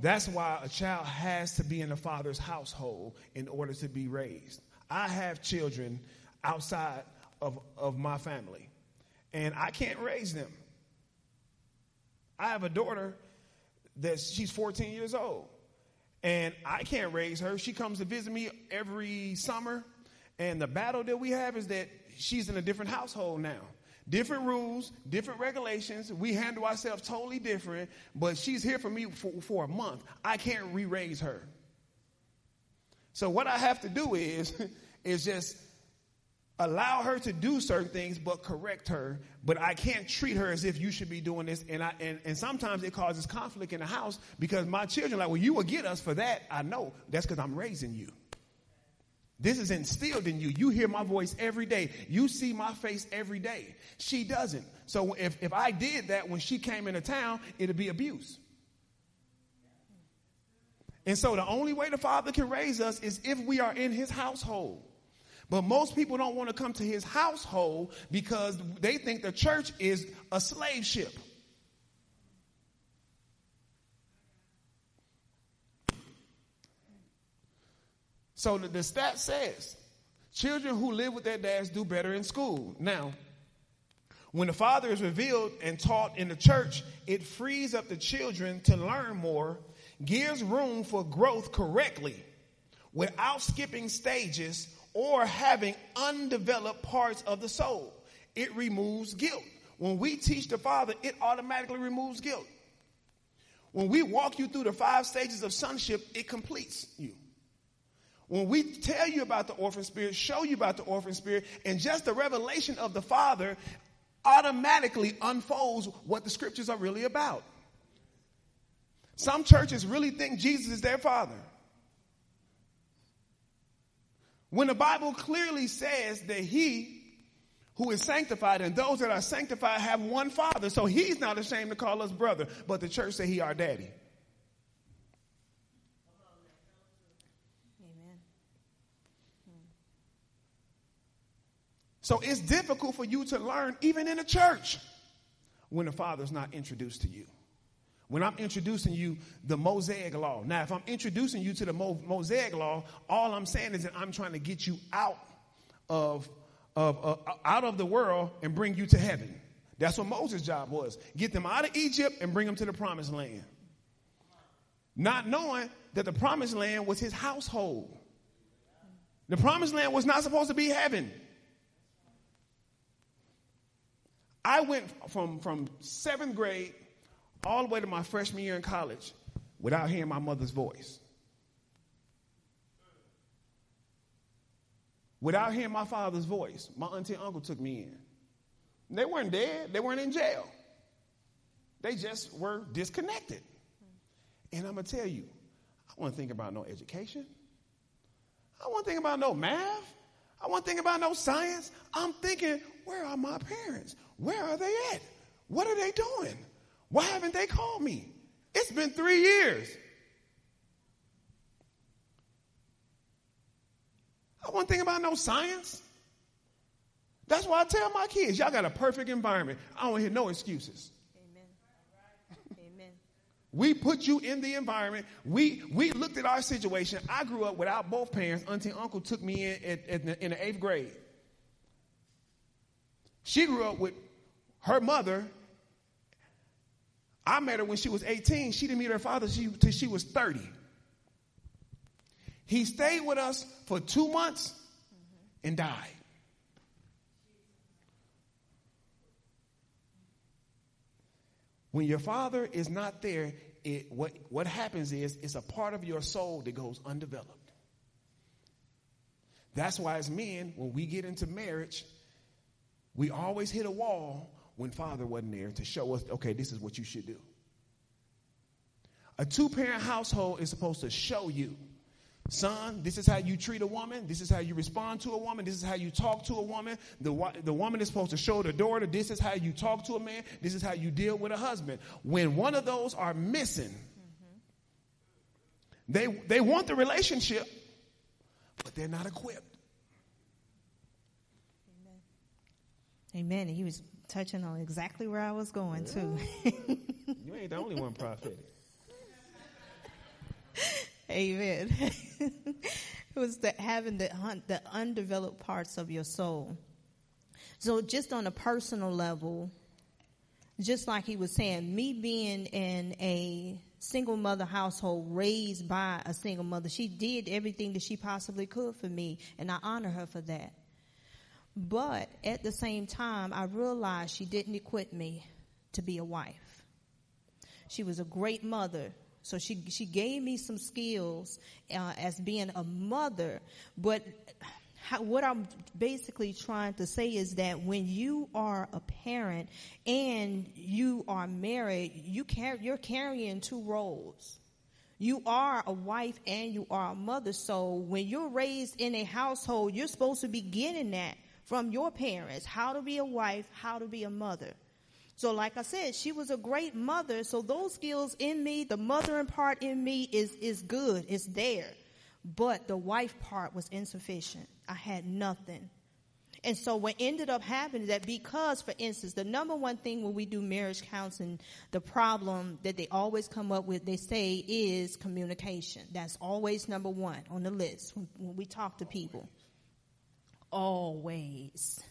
That's why a child has to be in the father's household in order to be raised. I have children outside of, of my family, and I can't raise them. I have a daughter that she's 14 years old, and I can't raise her. She comes to visit me every summer, and the battle that we have is that she's in a different household now. Different rules, different regulations. We handle ourselves totally different, but she's here for me for, for a month. I can't re raise her. So, what I have to do is, is just allow her to do certain things, but correct her. But I can't treat her as if you should be doing this. And, I, and, and sometimes it causes conflict in the house because my children like, well, you will get us for that. I know. That's because I'm raising you. This is instilled in you. You hear my voice every day. You see my face every day. She doesn't. So if, if I did that when she came into town, it'd be abuse. And so the only way the Father can raise us is if we are in his household. But most people don't want to come to his household because they think the church is a slave ship. So the, the stat says children who live with their dads do better in school. Now, when the Father is revealed and taught in the church, it frees up the children to learn more, gives room for growth correctly without skipping stages or having undeveloped parts of the soul. It removes guilt. When we teach the Father, it automatically removes guilt. When we walk you through the five stages of sonship, it completes you. When we tell you about the orphan spirit, show you about the orphan spirit, and just the revelation of the Father automatically unfolds what the scriptures are really about. Some churches really think Jesus is their father. When the Bible clearly says that he who is sanctified and those that are sanctified have one father, so he's not ashamed to call us brother, but the church say he our daddy. So it's difficult for you to learn even in the church when the Father's not introduced to you. When I'm introducing you the Mosaic law. Now, if I'm introducing you to the Mosaic law, all I'm saying is that I'm trying to get you out of, of uh, out of the world and bring you to heaven. That's what Moses' job was. Get them out of Egypt and bring them to the promised land. Not knowing that the promised land was his household. The promised land was not supposed to be heaven. I went from, from seventh grade all the way to my freshman year in college without hearing my mother's voice. Without hearing my father's voice, my auntie and uncle took me in. They weren't dead, they weren't in jail. They just were disconnected. And I'm going to tell you, I want to think about no education. I want to think about no math. I want to think about no science. I'm thinking, where are my parents? Where are they at? What are they doing? Why haven't they called me? It's been three years. I want to think about no science. That's why I tell my kids, y'all got a perfect environment. I don't hear no excuses. Amen. Amen. We put you in the environment. We we looked at our situation. I grew up without both parents. Auntie and uncle took me in at, at the, in the eighth grade. She grew up with her mother. I met her when she was 18. She didn't meet her father until she was 30. He stayed with us for two months and died. When your father is not there, it, what, what happens is it's a part of your soul that goes undeveloped. That's why, as men, when we get into marriage, we always hit a wall when father wasn't there to show us, okay, this is what you should do. A two parent household is supposed to show you, son, this is how you treat a woman. This is how you respond to a woman. This is how you talk to a woman. The, the woman is supposed to show the daughter, this is how you talk to a man. This is how you deal with a husband. When one of those are missing, mm-hmm. they, they want the relationship, but they're not equipped. Amen. He was touching on exactly where I was going yeah. too. you ain't the only one prophetic. Amen. it was the, having the, the undeveloped parts of your soul. So just on a personal level, just like he was saying, me being in a single mother household raised by a single mother, she did everything that she possibly could for me, and I honor her for that. But at the same time, I realized she didn't equip me to be a wife. She was a great mother. So she, she gave me some skills uh, as being a mother. But how, what I'm basically trying to say is that when you are a parent and you are married, you car- you're carrying two roles. You are a wife and you are a mother. So when you're raised in a household, you're supposed to be getting that from your parents. How to be a wife, how to be a mother. So like I said, she was a great mother. So those skills in me, the mothering part in me is, is good. It's there. But the wife part was insufficient. I had nothing. And so what ended up happening is that because, for instance, the number one thing when we do marriage counseling, the problem that they always come up with, they say is communication. That's always number one on the list when, when we talk to people. Always.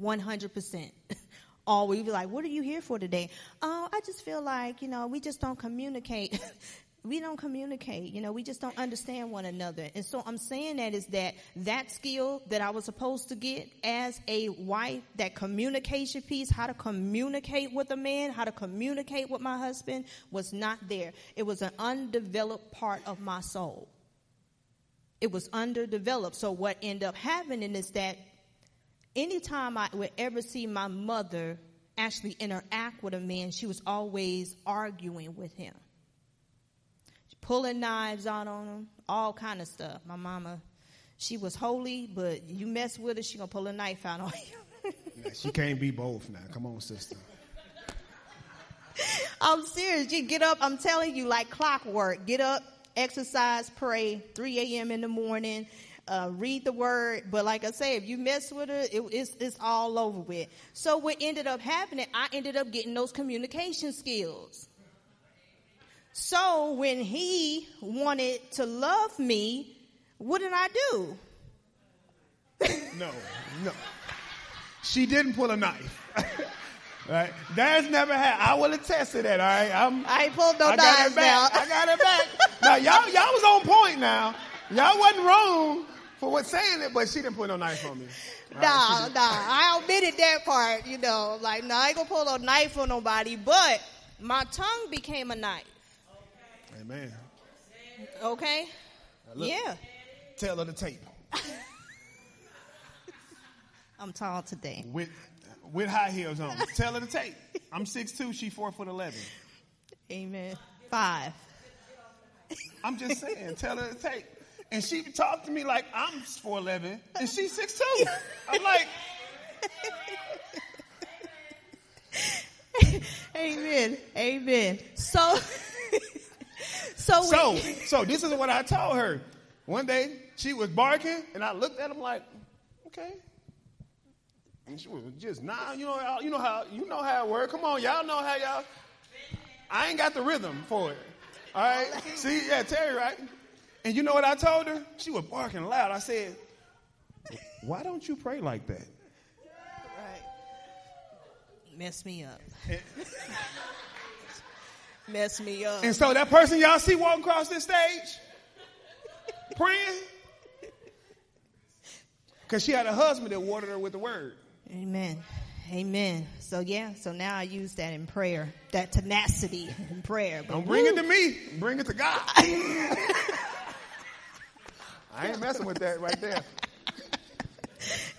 100%. Always be like, what are you here for today? Oh, I just feel like, you know, we just don't communicate. we don't communicate. You know, we just don't understand one another. And so I'm saying that is that that skill that I was supposed to get as a wife, that communication piece, how to communicate with a man, how to communicate with my husband was not there. It was an undeveloped part of my soul. It was underdeveloped. So what ended up happening is that anytime I would ever see my mother actually interact with a man, she was always arguing with him pulling knives out on them, all kind of stuff. My mama, she was holy, but you mess with her, she gonna pull a knife out on you. she can't be both now. Come on, sister. I'm serious. You get up, I'm telling you, like clockwork. Get up, exercise, pray, 3 a.m. in the morning, uh, read the word. But like I say, if you mess with her, it, it's, it's all over with. So what ended up happening, I ended up getting those communication skills. So when he wanted to love me, what did I do? no, no. She didn't pull a knife. right? That's never happened. I will attest to that, all right? I'm, I ain't pulled no I knives now. I got it back. now, y'all, y'all was on point now. Y'all wasn't wrong for what saying it, but she didn't put no knife on me. Right? Nah, nah. I omitted that part, you know. Like, no, nah, I ain't gonna pull no knife on nobody, but my tongue became a knife. Amen. Okay. Look, yeah. Tell her the tape. I'm tall today. With with high heels on. Tell her to take. I'm six 6'2", she 4 foot 11. Amen. Five. I'm just saying, tell her to take. And she talked to me like I'm 4'11", and she's six 6'2". I'm like... Amen. Amen. So... So, so, so this is what I told her. One day she was barking, and I looked at him like, okay. And she was just nah, you know, you know how you know how it works. Come on, y'all know how y'all. I ain't got the rhythm for it. All right, see, yeah, Terry, right? And you know what I told her? She was barking loud. I said, "Why don't you pray like that?" Right. Mess me up mess me up. And so that person y'all see walking across this stage, praying, because she had a husband that watered her with the word. Amen. Amen. So yeah, so now I use that in prayer, that tenacity in prayer. But Don't bring woo. it to me. Bring it to God. I ain't messing with that right there.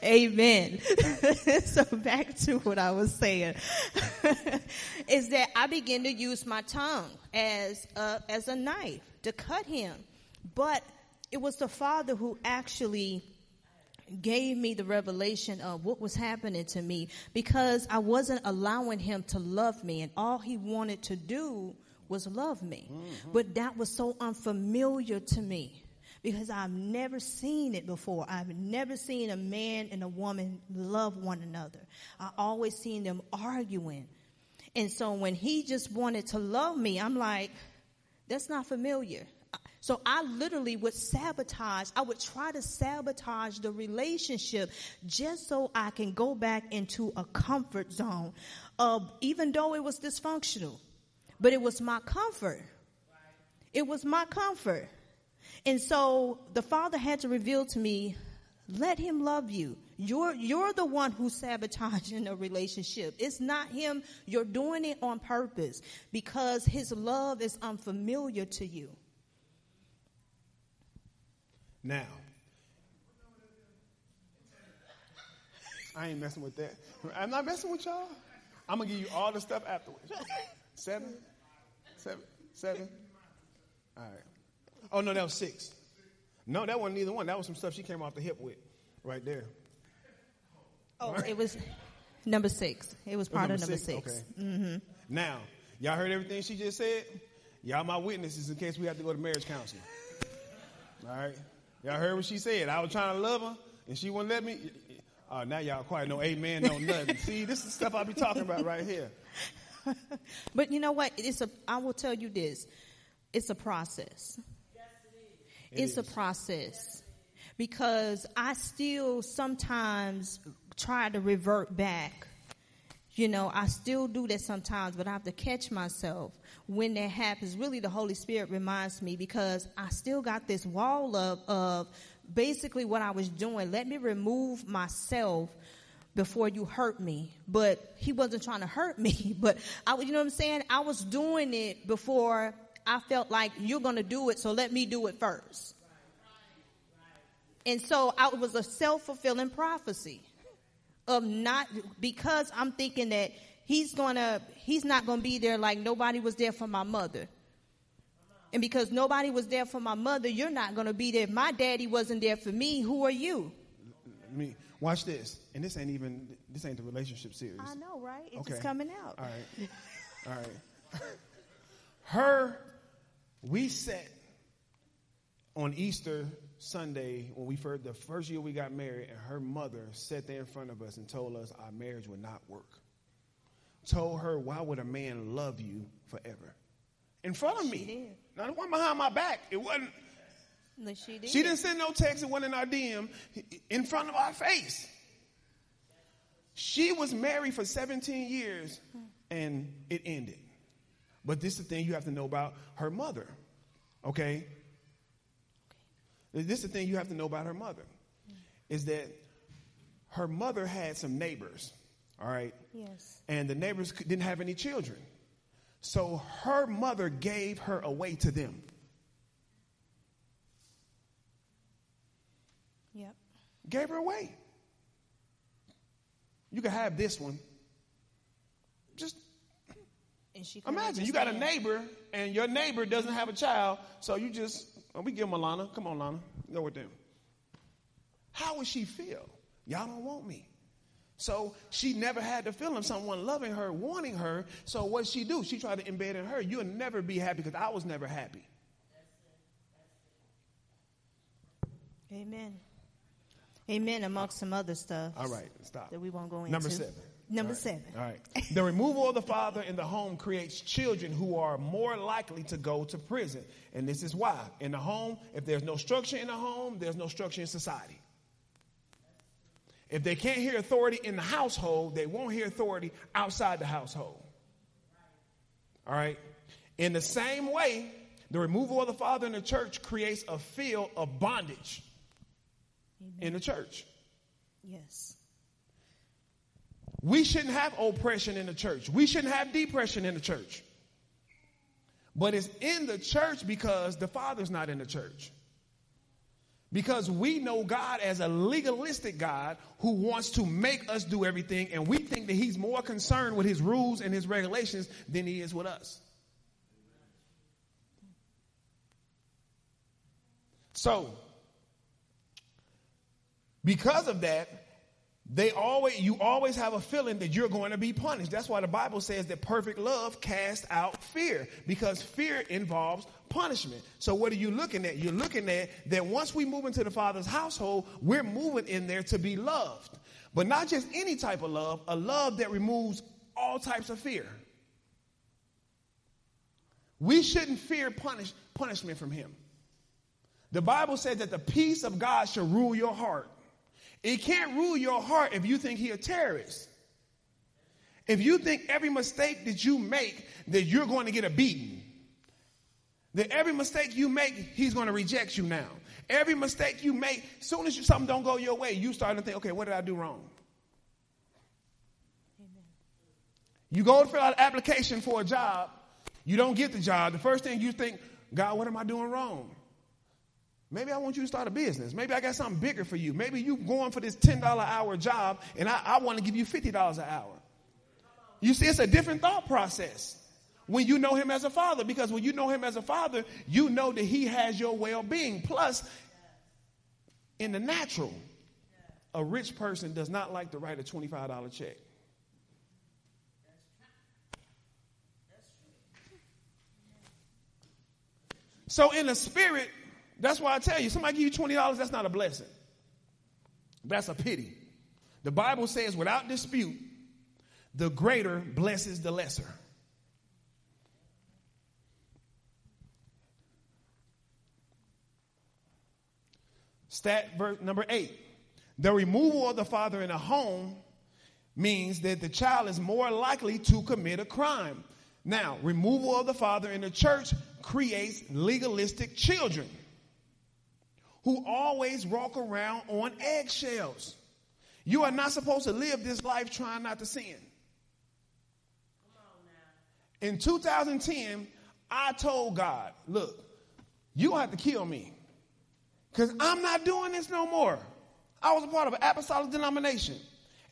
Amen. so back to what I was saying is that I begin to use my tongue as a, as a knife to cut him. But it was the Father who actually gave me the revelation of what was happening to me because I wasn't allowing him to love me and all he wanted to do was love me. Mm-hmm. But that was so unfamiliar to me because I've never seen it before. I've never seen a man and a woman love one another. I always seen them arguing. And so when he just wanted to love me, I'm like, that's not familiar. So I literally would sabotage, I would try to sabotage the relationship just so I can go back into a comfort zone even though it was dysfunctional, but it was my comfort. It was my comfort. And so the father had to reveal to me, let him love you. You're, you're the one who's sabotaging a relationship. It's not him. You're doing it on purpose because his love is unfamiliar to you. Now, I ain't messing with that. I'm not messing with y'all. I'm gonna give you all the stuff afterwards. Seven, seven, seven, All right. Oh, no, that was six. No, that wasn't either one. That was some stuff she came off the hip with right there. Oh, it was number six. It was part of number six. Okay. Mm-hmm. Now, y'all heard everything she just said? Y'all my witnesses in case we have to go to marriage counseling. All right? Y'all heard what she said. I was trying to love her, and she wouldn't let me. Oh, now y'all quiet. No amen, no nothing. See, this is stuff I'll be talking about right here. but you know what? It's a. I will tell you this. It's a process. Yes, it is. It's a process because I still sometimes try to revert back. You know, I still do that sometimes, but I have to catch myself when that happens. Really, the Holy Spirit reminds me because I still got this wall up of basically what I was doing. Let me remove myself before you hurt me. But he wasn't trying to hurt me. But I, you know what I'm saying? I was doing it before I felt like you're going to do it, so let me do it first. And so I, it was a self fulfilling prophecy of not because I'm thinking that he's gonna he's not gonna be there like nobody was there for my mother. And because nobody was there for my mother, you're not gonna be there. If my daddy wasn't there for me, who are you? Me watch this. And this ain't even this ain't the relationship series. I know, right? It's okay. just coming out. All right. All right. Her we sat on Easter Sunday when we first the first year we got married, and her mother sat there in front of us and told us our marriage would not work. Told her, "Why would a man love you forever?" In front of me, not one behind my back. It wasn't. No, she did. She didn't send no text. It wasn't in our DM. In front of our face. She was married for 17 years, and it ended. But this is the thing you have to know about her mother. Okay? This is the thing you have to know about her mother is that her mother had some neighbors, all right? Yes. And the neighbors didn't have any children. So her mother gave her away to them. Yep. Gave her away. You can have this one. Just And she imagine you got a neighbor and your neighbor doesn't have a child, so you just Oh, we give them a Lana. Come on, Lana. Go with them. How would she feel? Y'all don't want me. So she never had the feeling of someone loving her, wanting her. So what she do? She tried to embed in her. You'll never be happy because I was never happy. Amen. Amen. Amongst some other stuff. All right, stop. That we won't go into. Number seven. Number All right. seven. All right. The removal of the father in the home creates children who are more likely to go to prison. And this is why. In the home, if there's no structure in the home, there's no structure in society. If they can't hear authority in the household, they won't hear authority outside the household. All right? In the same way, the removal of the father in the church creates a field of bondage Amen. in the church. Yes. We shouldn't have oppression in the church. We shouldn't have depression in the church. But it's in the church because the Father's not in the church. Because we know God as a legalistic God who wants to make us do everything, and we think that He's more concerned with His rules and His regulations than He is with us. So, because of that, they always you always have a feeling that you're going to be punished. That's why the Bible says that perfect love casts out fear because fear involves punishment. So what are you looking at? You're looking at that once we move into the Father's household, we're moving in there to be loved. But not just any type of love, a love that removes all types of fear. We shouldn't fear punish, punishment from him. The Bible says that the peace of God shall rule your heart. It can't rule your heart if you think he a terrorist. If you think every mistake that you make that you're going to get a beating. That every mistake you make, he's going to reject you now. Every mistake you make, as soon as you, something don't go your way, you start to think, okay, what did I do wrong? Amen. You go to fill out an application for a job, you don't get the job. The first thing you think, God, what am I doing wrong? Maybe I want you to start a business. Maybe I got something bigger for you. Maybe you going for this $10 hour job and I, I want to give you $50 an hour. You see, it's a different thought process. when you know him as a father because when you know him as a father, you know that he has your well being. Plus, in the natural, a rich person does not like to write a $25 check. So, in the spirit, that's why I tell you somebody give you $20, that's not a blessing. That's a pity. The Bible says, without dispute, the greater blesses the lesser. Stat verse number eight. The removal of the father in a home means that the child is more likely to commit a crime. Now, removal of the father in the church creates legalistic children who always walk around on eggshells. You are not supposed to live this life trying not to sin. In 2010, I told God, look, you have to kill me because I'm not doing this no more. I was a part of an apostolic denomination.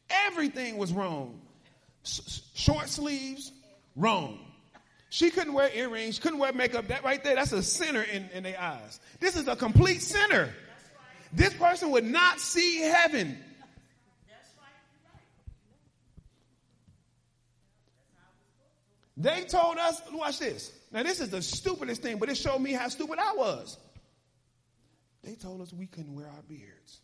Everything was wrong. Short sleeves, wrong. She couldn't wear earrings, couldn't wear makeup. That right there, that's a sinner in, in their eyes. This is a complete sinner. This person would not see heaven. They told us, watch this. Now, this is the stupidest thing, but it showed me how stupid I was. They told us we couldn't wear our beards.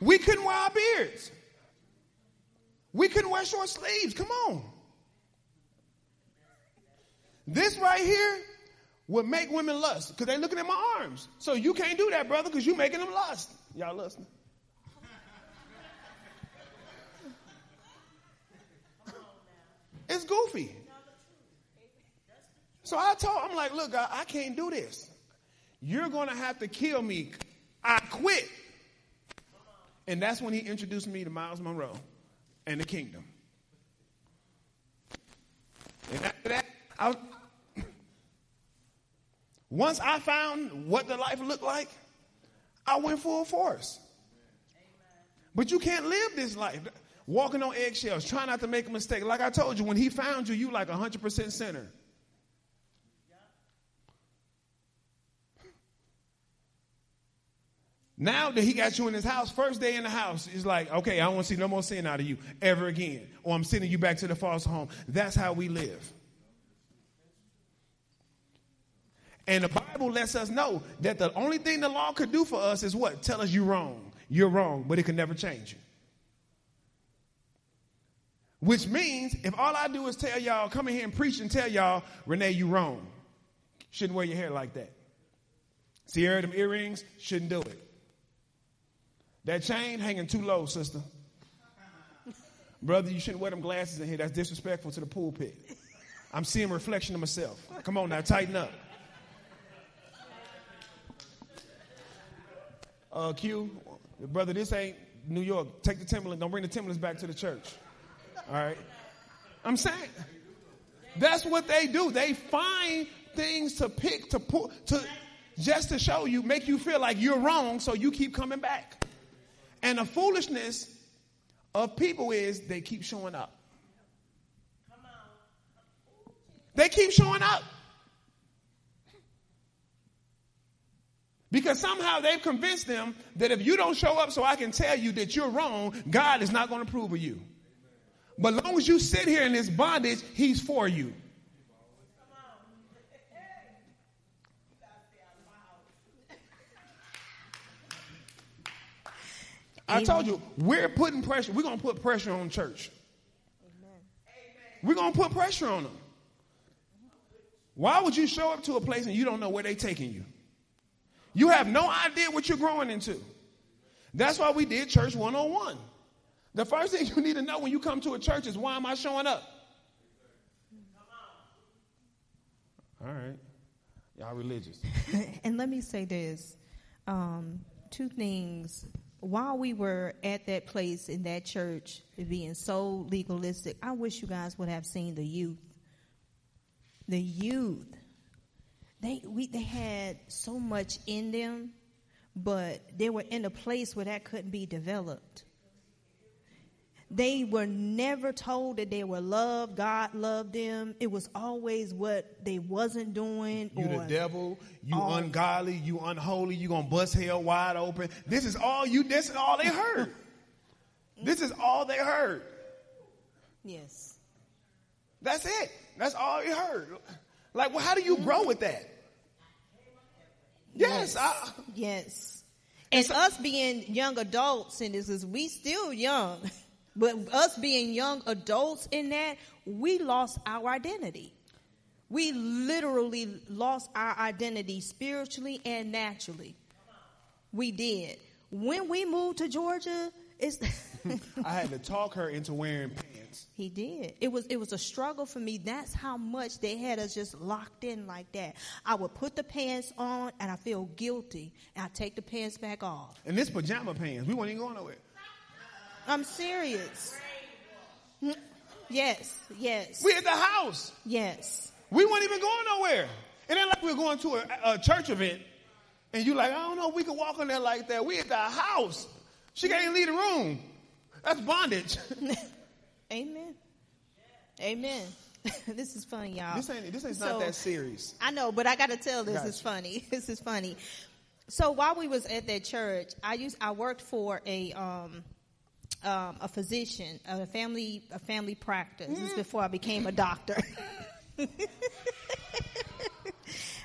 We couldn't wear our beards. We couldn't wear short sleeves. Come on. This right here would make women lust because they're looking at my arms. So you can't do that, brother, because you're making them lust. Y'all listening? It's goofy. So I told, I'm like, look, I, I can't do this. You're going to have to kill me. I quit. And that's when he introduced me to Myles Munroe and the kingdom. And after that, I, once I found what the life looked like, I went full force. But you can't live this life walking on eggshells, trying not to make a mistake. Like I told you, when he found you, you like 100% sinner. Now that he got you in his house, first day in the house, he's like, okay, I don't want to see no more sin out of you ever again. Or I'm sending you back to the false home. That's how we live. And the Bible lets us know that the only thing the law could do for us is what? Tell us you're wrong. You're wrong, but it can never change you. Which means if all I do is tell y'all, come in here and preach and tell y'all, Renee, you're wrong. Shouldn't wear your hair like that. Sierra, them earrings, shouldn't do it. That chain hanging too low, sister. Brother, you shouldn't wear them glasses in here. That's disrespectful to the pulpit. I'm seeing reflection of myself. Come on now, tighten up. Uh, Q, brother, this ain't New York. Take the Timberland. Don't bring the Timberlands back to the church. All right? I'm saying that's what they do. They find things to pick, to put, to just to show you, make you feel like you're wrong, so you keep coming back. And the foolishness of people is they keep showing up. They keep showing up. Because somehow they've convinced them that if you don't show up so I can tell you that you're wrong, God is not going to approve of you. But long as you sit here in this bondage, He's for you. I told you, we're putting pressure. We're going to put pressure on church. Amen. We're going to put pressure on them. Why would you show up to a place and you don't know where they're taking you? You have no idea what you're growing into. That's why we did Church 101. The first thing you need to know when you come to a church is why am I showing up? All right. Y'all religious. and let me say this um, two things while we were at that place in that church being so legalistic, I wish you guys would have seen the youth. The youth. They we they had so much in them, but they were in a place where that couldn't be developed. They were never told that they were loved. God loved them. It was always what they wasn't doing. You the devil, you all- ungodly, you unholy, you gonna bust hell wide open. This is all you this is all they heard. this is all they heard. Yes. That's it. That's all they heard. Like, well, how do you mm-hmm. grow with that? Yes, I, Yes. And us being young adults and this is we still young, but us being young adults in that, we lost our identity. We literally lost our identity spiritually and naturally. We did. When we moved to Georgia, it's I had to talk her into wearing pants. He did. It was it was a struggle for me. That's how much they had us just locked in like that. I would put the pants on and I feel guilty and I take the pants back off. And this pajama pants, we weren't even going nowhere. I'm serious. Yes, yes, We're at the house. yes. We weren't even going nowhere. It ain't like we were going to a, a church event and you're like, I don't know we could walk in there like that. We at the house. She can't even leave the room. That's bondage. Amen. Amen. this is funny, y'all. this ain't this ain't So- not that serious. I know, but I got to tell this. Gotcha. It's funny. This is funny. So while we was at that church, I used I worked for a um, um, a physician, a family a family practice. This is Mm. before I became a doctor.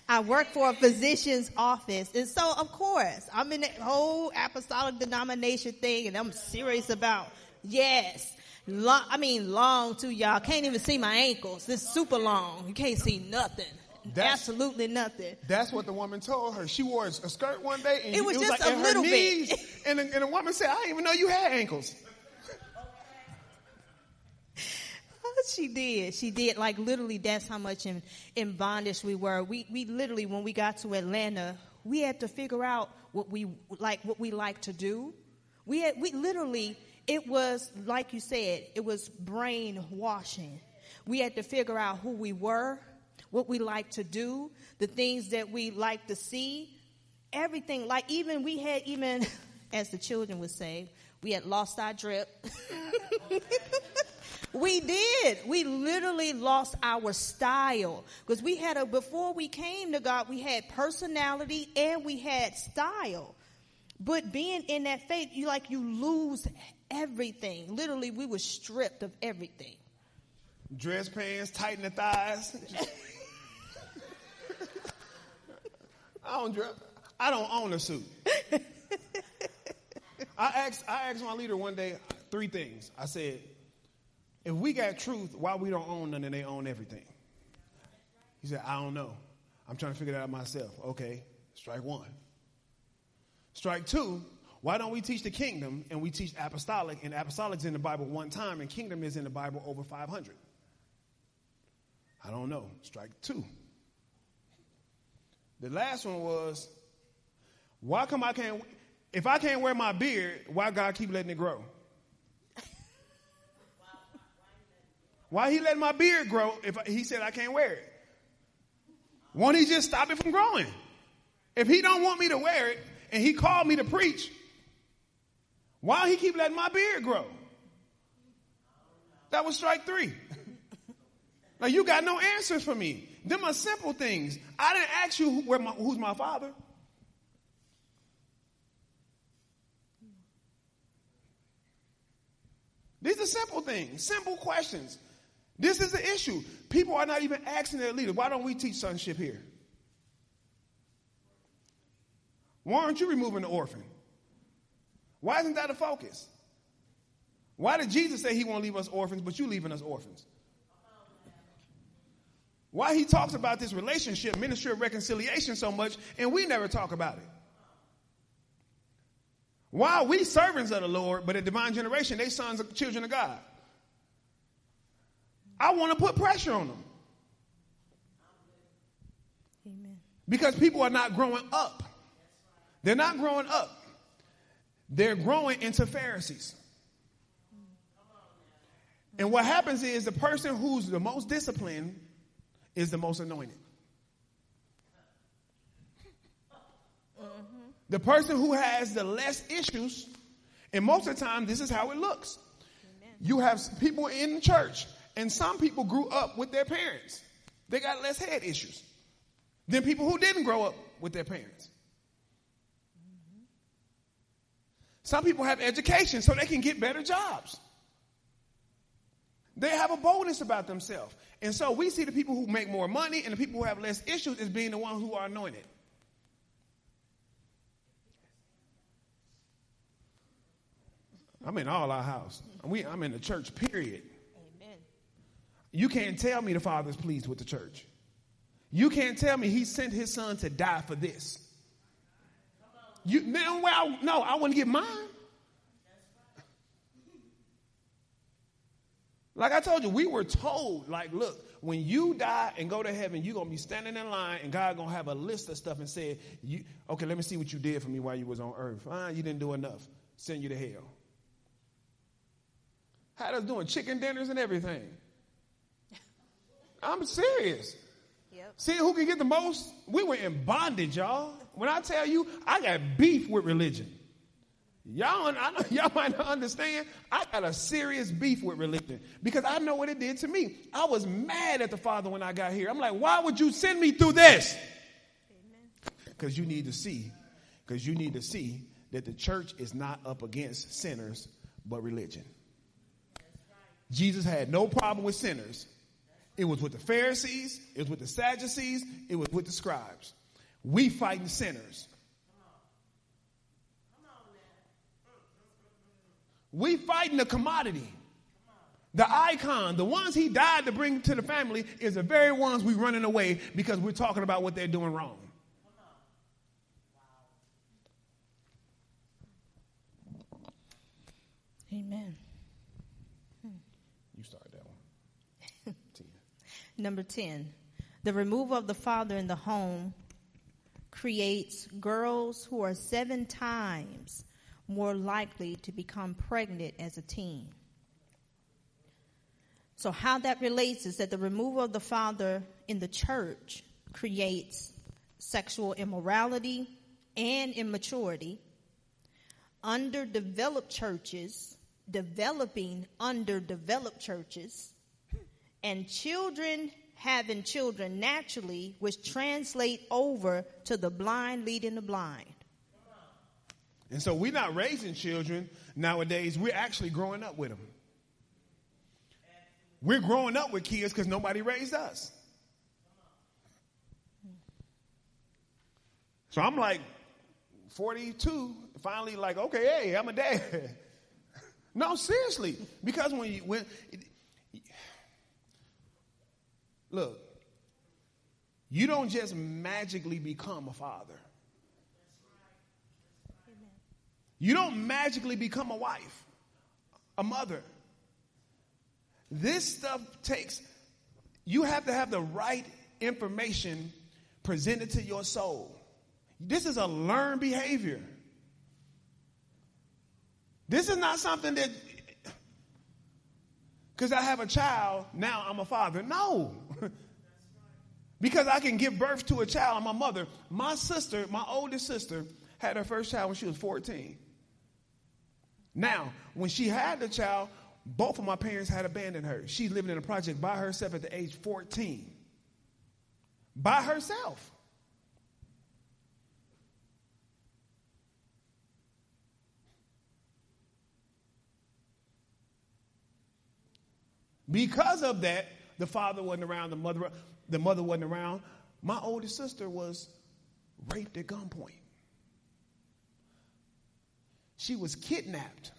I work for a physician's office, and so of course I'm in that whole apostolic denomination thing, and I'm serious about yes. Long, I mean, long too, y'all. Can't even see my ankles. It's super long. You can't see nothing. That's- Absolutely nothing. That's what the woman told her. She wore a skirt one day, and It was just like a little bit. And the, and the woman said, "I didn't even know you had ankles." Oh, she did. She did. Like literally, that's how much in, in bondage we were. We we literally, when we got to Atlanta, we had to figure out what we like, what we like to do. We had we literally. It was like you said. It was brainwashing. We had to figure out who we were, what we like to do, the things that we like to see, everything. Like even we had even, as the children would say, we had lost our drip. We did. We literally lost our style because we had a before we came to God, we had personality and we had style. But being in that faith, you like you lose everything. Literally, we were stripped of everything. Dress pants, tighten the thighs. I don't dress. I don't own a suit. I asked. I asked my leader one day three things. I said, "If we got truth, why we don't own none and they own everything?" He said, "I don't know. I'm trying to figure that out myself." Okay, strike one. Strike two. Why don't we teach the kingdom and we teach apostolic? And apostolic's in the Bible one time, and kingdom is in the Bible over 500. I don't know. Strike two. The last one was, why come I can't? If I can't wear my beard, why God keep letting it grow? Why he let my beard grow if he said I can't wear it? Won't he just stop it from growing? If he don't want me to wear it and he called me to preach, why he keep letting my beard grow? That was strike three. now you got no answers for me. Them are simple things. I didn't ask you who, where my, who's my father. These are simple things, simple questions. This is the issue. People are not even asking their leader, why don't we teach sonship here? Why aren't you removing the orphan? Why isn't that a focus? Why did Jesus say he won't leave us orphans, but you leaving us orphans? Why he talks about this relationship, ministry of reconciliation so much, and we never talk about it? Why are we servants of the Lord, but a divine generation, they sons of children of God? I want to put pressure on them Amen. because people are not growing up. They're not growing up. They're growing into Pharisees. And what happens is the person who's the most disciplined is the most anointed. The person who has the less issues, and most of the time, this is how it looks. You have people in the church, and some people grew up with their parents. They got less head issues than people who didn't grow up with their parents. Some people have education so they can get better jobs. They have a boldness about themselves. And so we see the people who make more money and the people who have less issues as being the ones who are anointed. I'm in all our house. We, I'm in the church, period. Amen. You can't tell me the Father's pleased with the church. You can't tell me he sent his son to die for this. You, no, well, no, I want to get mine. Like I told you, we were told, like, look, when you die and go to heaven, you're gonna be standing in line, and God gonna have a list of stuff and say, you, okay, let me see what you did for me while you was on earth. Ah, you didn't do enough. Send you to hell. Had us doing chicken dinners and everything. I'm serious. Yep. See who can get the most? We were in bondage, y'all. When I tell you, I got beef with religion. Y'all, I know, y'all might not understand. I got a serious beef with religion because I know what it did to me. I was mad at the Father when I got here. I'm like, why would you send me through this? Because you need to see, because you need to see that the church is not up against sinners, but religion. Jesus had no problem with sinners. It was with the Pharisees, it was with the Sadducees, it was with the scribes. We fighting sinners. We fighting the commodity. The icon, the ones he died to bring to the family, is the very ones we running away because we're talking about what they're doing wrong. Amen. You start that one. Number 10. The removal of the father in the home creates girls who are seven times more likely to become pregnant as a teen. So, how that relates is that the removal of the father in the church creates sexual immorality and immaturity. Underdeveloped churches developing underdeveloped churches, and children having children naturally, which translate over to the blind leading the blind. And so we're not raising children nowadays, we're actually growing up with them. We're growing up with kids because nobody raised us. So I'm like 42, finally like, okay, hey, I'm a dad. no, seriously, because when you when look, you don't just magically become a father. You don't magically become a wife, a mother. This stuff takes, you have to have the right information presented to your soul. This is a learned behavior. This is not something that, because I have a child, now I'm a father. No. because I can give birth to a child, I'm a mother. My sister, my oldest sister, had her first child when she was 14. Now, when she had the child, both of my parents had abandoned her. She's living in a project by herself at the age 14. By herself. Because of that, the father wasn't around, the mother, the mother wasn't around. My oldest sister was raped at gunpoint. She was kidnapped,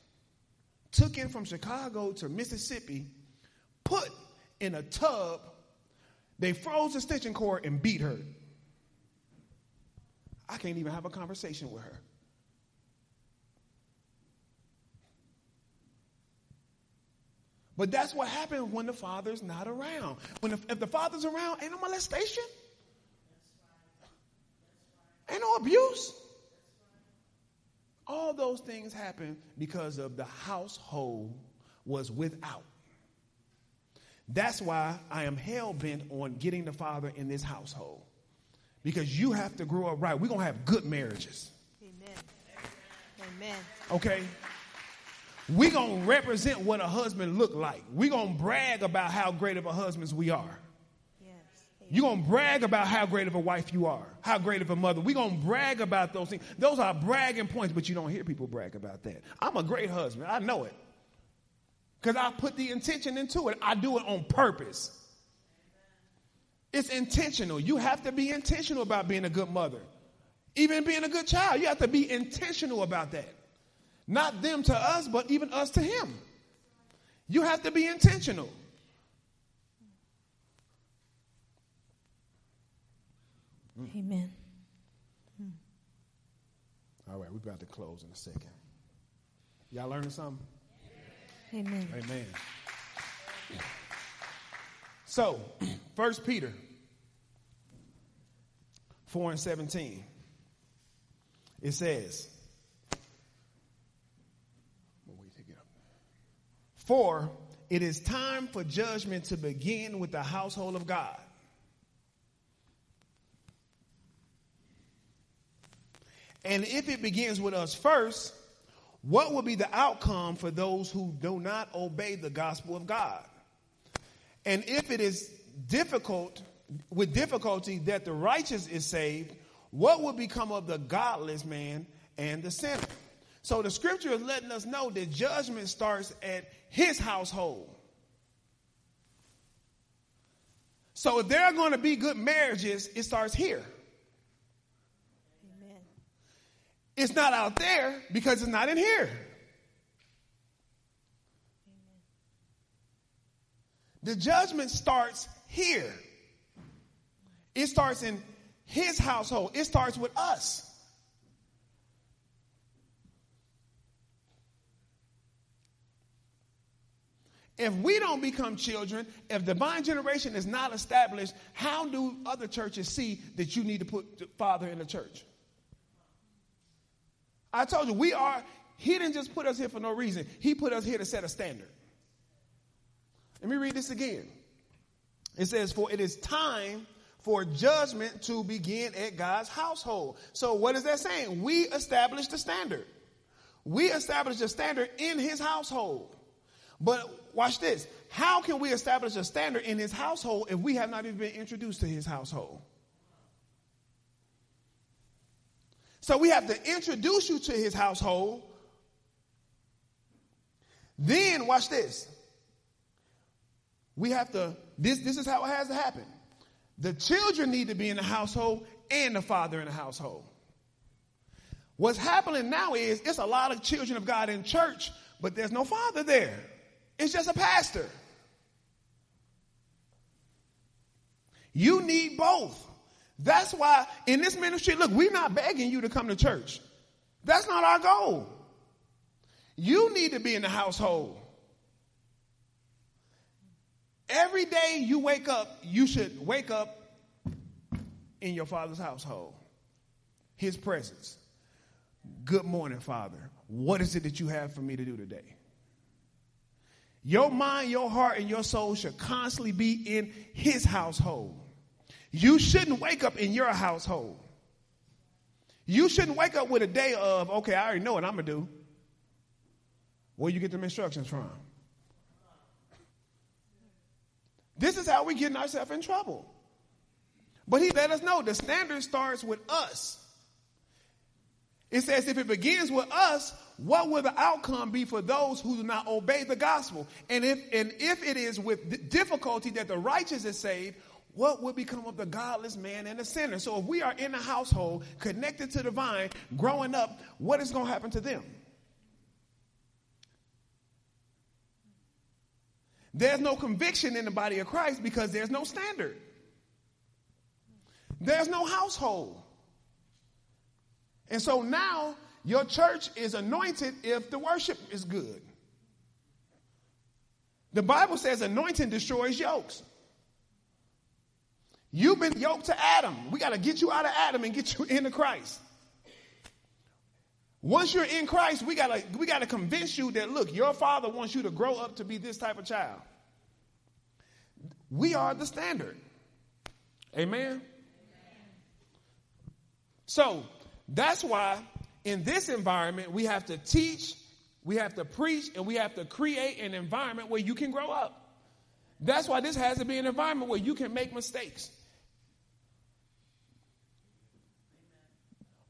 took in from Chicago to Mississippi, put in a tub. They froze the stitching cord and beat her. I can't even have a conversation with her. But that's what happens when the father's not around. When the, if the father's around, ain't no molestation, ain't no abuse. All those things happen because of the household was without. That's why I am hell bent on getting the father in this household. Because you have to grow up right. We're going to have good marriages. Amen. Amen. Okay? We're going to represent what a husband look like. We're going to brag about how great of a husbands we are. You're going to brag about how great of a wife you are, how great of a mother. We're going to brag about those things. Those are bragging points, but you don't hear people brag about that. I'm a great husband. I know it. Because I put the intention into it. I do it on purpose. It's intentional. You have to be intentional about being a good mother. Even being a good child, you have to be intentional about that. Not them to us, but even us to him. You have to be intentional. Amen. Hmm. All right, we're about to close in a second. Y'all learning something? Amen. Amen. So, First Peter 4 and 17. It says, For it is time for judgment to begin with the household of God. And if it begins with us first, what will be the outcome for those who do not obey the gospel of God? And if it is difficult, with difficulty that the righteous is saved, what will become of the godless man and the sinner? So the scripture is letting us know that judgment starts at his household. So if there are going to be good marriages, it starts here. Amen. It's not out there because it's not in here. The judgment starts here. It starts in his household. It starts with us. If we don't become children, if divine generation is not established, how do other churches see that you need to put the Father in the church? I told you, we are, He didn't just put us here for no reason. He put us here to set a standard. Let me read this again. It says, For it is time for judgment to begin at God's household. So, what is that saying? We established the standard. We established a standard in His household. But watch this. How can we establish a standard in his household if we have not even been introduced to his household? So we have to introduce you to his household. Then, watch this. We have to, this, this is how it has to happen. The children need to be in the household and the father in the household. What's happening now is it's a lot of children of God in church, but there's no father there. It's just a pastor. You need both. That's why in this ministry, look, we're not begging you to come to church. That's not our goal. You need to be in the household. Every day you wake up, you should wake up in your father's household. His presence. Good morning, Father. What is it that you have for me to do today? Your mind, your heart, and your soul should constantly be in his household. You shouldn't wake up in your household. You shouldn't wake up with a day of, okay, I already know what I'm going to do. Where you get them instructions from? This is how we're getting ourselves in trouble. But he let us know the standard starts with us. It says if it begins with us, what will the outcome be for those who do not obey the gospel? And if, and if it is with difficulty that the righteous is saved, what will become of the godless man and the sinner? So if we are in a household connected to the vine, growing up, what is going to happen to them? There's no conviction in the body of Christ because there's no standard. There's no household. And so now your church is anointed if the worship is good. The Bible says anointing destroys yokes. You've been yoked to Adam. We got to get you out of Adam and get you into Christ. Once you're in Christ, we gotta we gotta convince you that look, your father wants you to grow up to be this type of child. We are the standard. Amen. So that's why in this environment, we have to teach We have to preach and we have to create an environment where you can grow up. That's why this has to be an environment where you can make mistakes.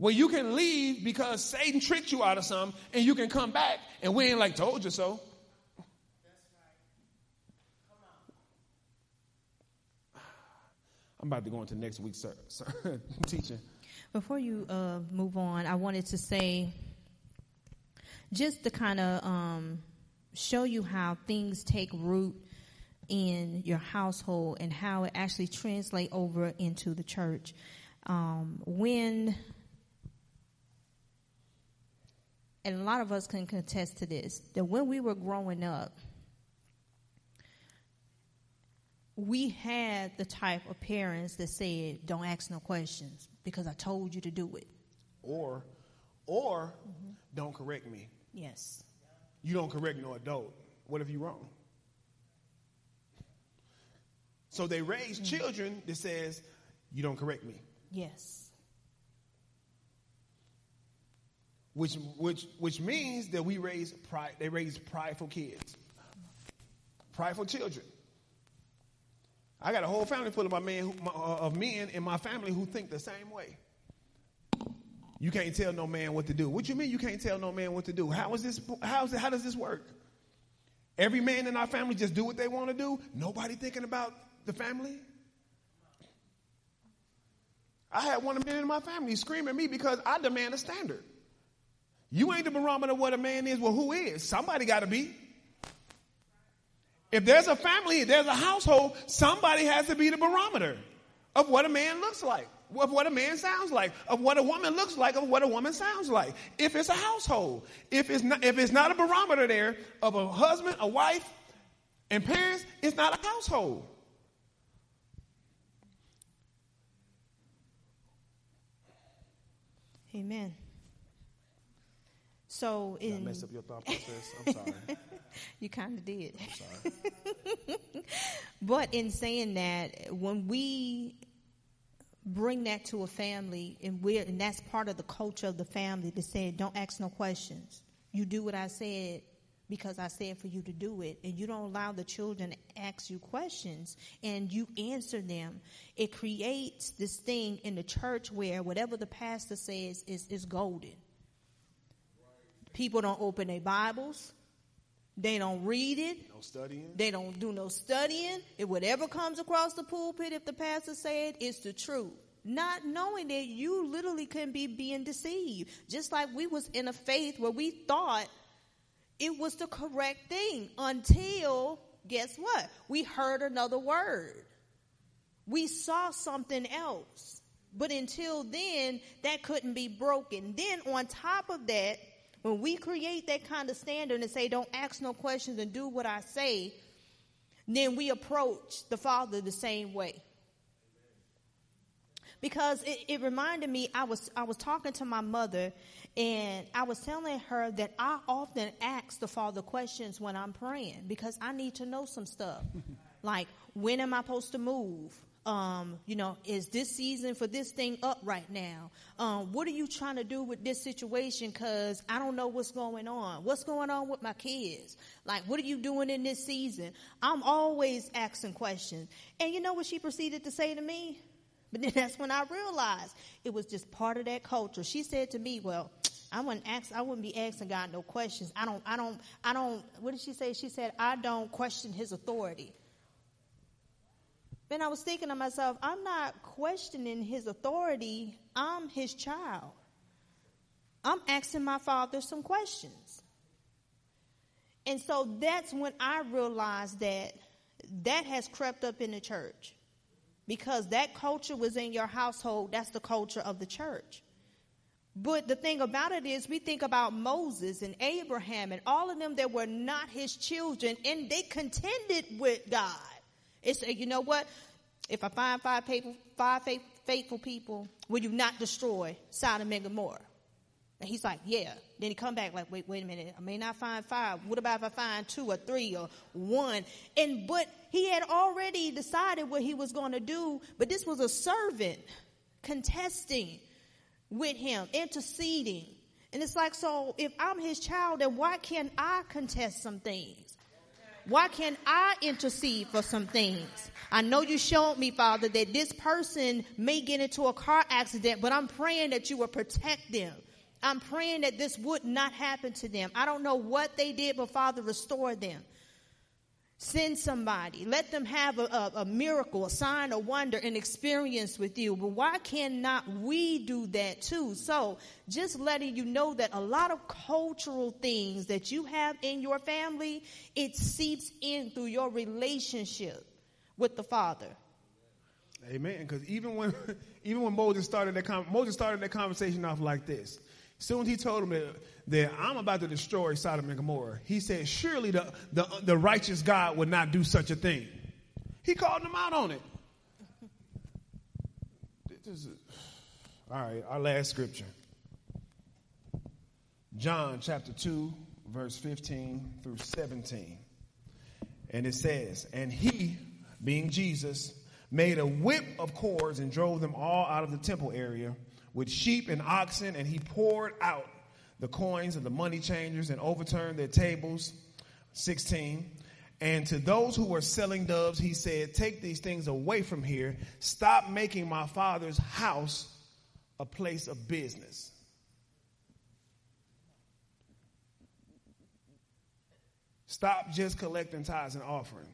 Where you can leave because Satan tricked you out of something and you can come back and we ain't like told you so. I'm about to go into next week's teaching. Before you uh, move on, I wanted to say just to kind of um, show you how things take root in your household and how it actually translate over into the church. Um, when and a lot of us can contest to this that when we were growing up, we had the type of parents that said, "Don't ask no questions because I told you to do it," or, or mm-hmm. don't correct me. Yes. You don't correct no adult. What if you wrong? So they raise mm-hmm. children that says, "You don't correct me." Yes. Which which which means that we raise pride. They raise prideful kids, prideful children. I got a whole family full of my men who, my, uh, of men in my family who think the same way. You can't tell no man what to do. What you mean you can't tell no man what to do? How is this? How is it? How does this work? Every man in our family just do what they want to do. Nobody thinking about the family. I had one the in my family screaming at me because I demand a standard. You ain't the barometer of what a man is. Well, who is? Somebody got to be. If there's a family, if there's a household, somebody has to be the barometer of what a man looks like, of what a man sounds like, of what a woman looks like, of what a woman sounds like. If it's a household, if it's not, if it's not a barometer there of a husband, a wife, and parents, it's not a household. Amen. So in I messed up your thought process. I'm sorry. you kind of did. but in saying that, when we bring that to a family, and we and that's part of the culture of the family to say, don't ask no questions. You do what I said because I said for you to do it, and you don't allow the children to ask you questions and you answer them. It creates this thing in the church where whatever the pastor says is, is golden. People don't open their Bibles. They don't read it. No studying. They don't do no studying. If whatever comes across the pulpit, if the pastor said, it's the truth. Not knowing that you literally can be being deceived. Just like we was in a faith where we thought it was the correct thing until, guess what? We heard another word. We saw something else. But until then, that couldn't be broken. Then on top of that, when we create that kind of standard and say, don't ask no questions and do what I say, then we approach the Father the same way. Because it, it reminded me, I was, I was talking to my mother and I was telling her that I often ask the Father questions when I'm praying because I need to know some stuff. like, when am I supposed to move? Um, you know, is this season for this thing up right now? Um, what are you trying to do with this situation? Cause I don't know what's going on. What's going on with my kids? Like, what are you doing in this season? I'm always asking questions. And you know what she proceeded to say to me? But then that's when I realized it was just part of that culture. She said to me, well, I wouldn't ask, I wouldn't be asking God no questions. I don't, I don't, I don't, what did she say? She said, I don't question his authority. Then I was thinking to myself, I'm not questioning his authority. I'm his child. I'm asking my father some questions. And so that's when I realized that that has crept up in the church. Because that culture was in your household, that's the culture of the church. But the thing about it is, we think about Moses and Abraham and all of them that were not his children, and they contended with God. It's, uh, you know what? If I find five faithful, five faithful people, will you not destroy Sodom and Gomorrah? And he's like, yeah. Then he come back like, wait, wait a minute. I may not find five. What about if I find two or three or one? And, but he had already decided what he was going to do. But this was a servant contesting with him, interceding. And it's like, so if I'm his child, then why can't I contest some things? Why can't I intercede for some things? I know you showed me, Father, that this person may get into a car accident, but I'm praying that you will protect them. I'm praying that this would not happen to them. I don't know what they did, but Father, restore them. Send somebody. Let them have a, a, a, miracle, a sign, a wonder, an experience with you. But why cannot we do that too? So, just letting you know that a lot of cultural things that you have in your family, it seeps in through your relationship with the Father. Amen. Because even when even when Moses started that Moses started that conversation off like this. Soon he told him that, that, I'm about to destroy Sodom and Gomorrah. He said, surely the, the, the righteous God would not do such a thing. He called them out on it. All right, our last scripture. John chapter 2, verse 15 through 17. And it says, And he, being Jesus, made a whip of cords and drove them all out of the temple area with sheep and oxen, and he poured out the coins of the money changers and overturned their tables. 16. And to those who were selling doves, he said, Take these things away from here. Stop making my father's house a place of business. Stop just collecting tithes and offering.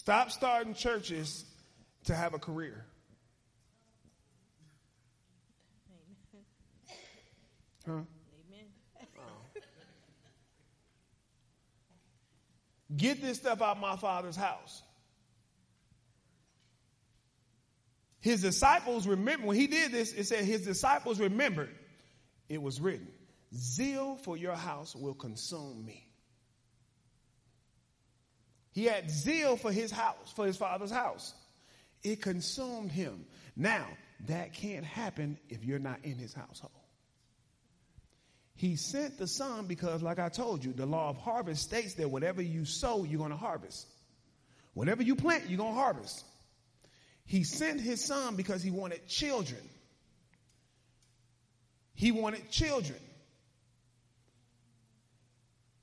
Stop starting churches to have a career. Huh? Amen. Get this stuff out my father's house. His disciples remember when he did this, it said his disciples remembered it was written, Zeal for your house will consume me. He had zeal for his house, for his father's house. It consumed him. Now, that can't happen if you're not in his household. He sent the son because, like I told you, the law of harvest states that whatever you sow, you're going to harvest. Whatever you plant, you're going to harvest. He sent his son because he wanted children. He wanted children.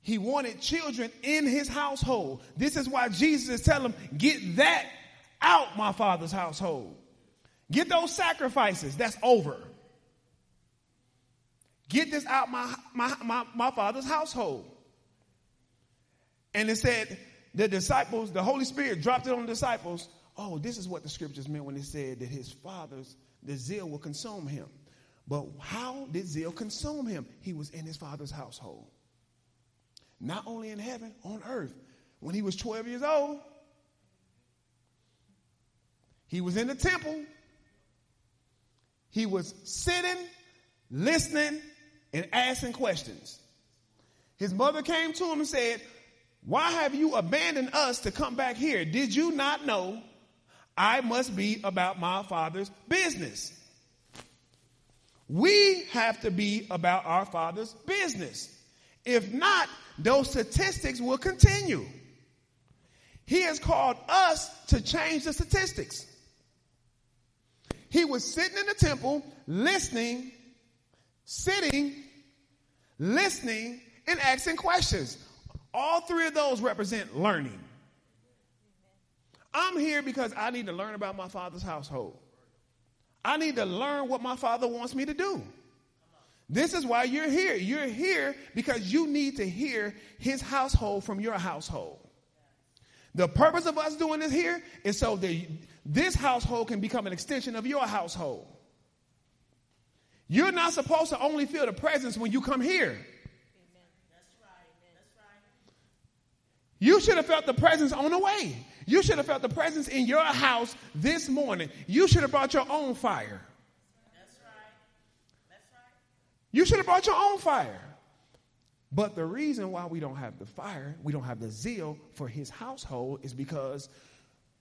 He wanted children in his household. This is why Jesus is telling him, get that out my father's household. Get those sacrifices. That's over. Get this out my, my, my, my father's household. And it said, the disciples, the Holy Spirit dropped it on the disciples. Oh, this is what the scriptures meant when it said that his father's, the zeal will consume him. But how did zeal consume him? He was in his father's household not only in heaven, on earth. When he was 12 years old, he was in the temple. He was sitting, listening, and asking questions. His mother came to him and said, Why have you abandoned us to come back here? Did you not know I must be about my father's business? We have to be about our father's business. If not, those statistics will continue. He has called us to change the statistics. He was sitting in the temple, listening, sitting, listening, and asking questions. All three of those represent learning. I'm here because I need to learn about my father's household. I need to learn what my father wants me to do. This is why you're here. You're here because you need to hear his household from your household. The purpose of us doing this here is so that this household can become an extension of your household. You're not supposed to only feel the presence when you come here. You should have felt the presence on the way. You should have felt the presence in your house this morning. You should have brought your own fire. You should have brought your own fire. But the reason why we don't have the fire, we don't have the zeal for his household is because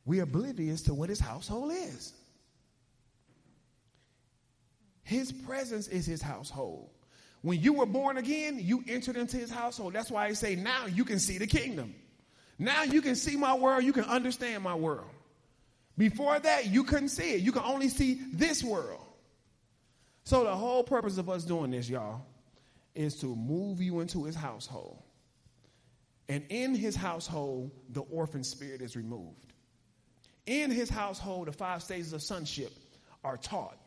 we're oblivious to what his household is. His presence is his household. When you were born again, you entered into his household. That's why I say now you can see the kingdom. Now you can see my world, you can understand my world. Before that, you couldn't see it. You can only see this world. So the whole purpose of us doing this, y'all, is to move you into his household. And in his household, the orphan spirit is removed. In his household, the five stages of sonship are taught.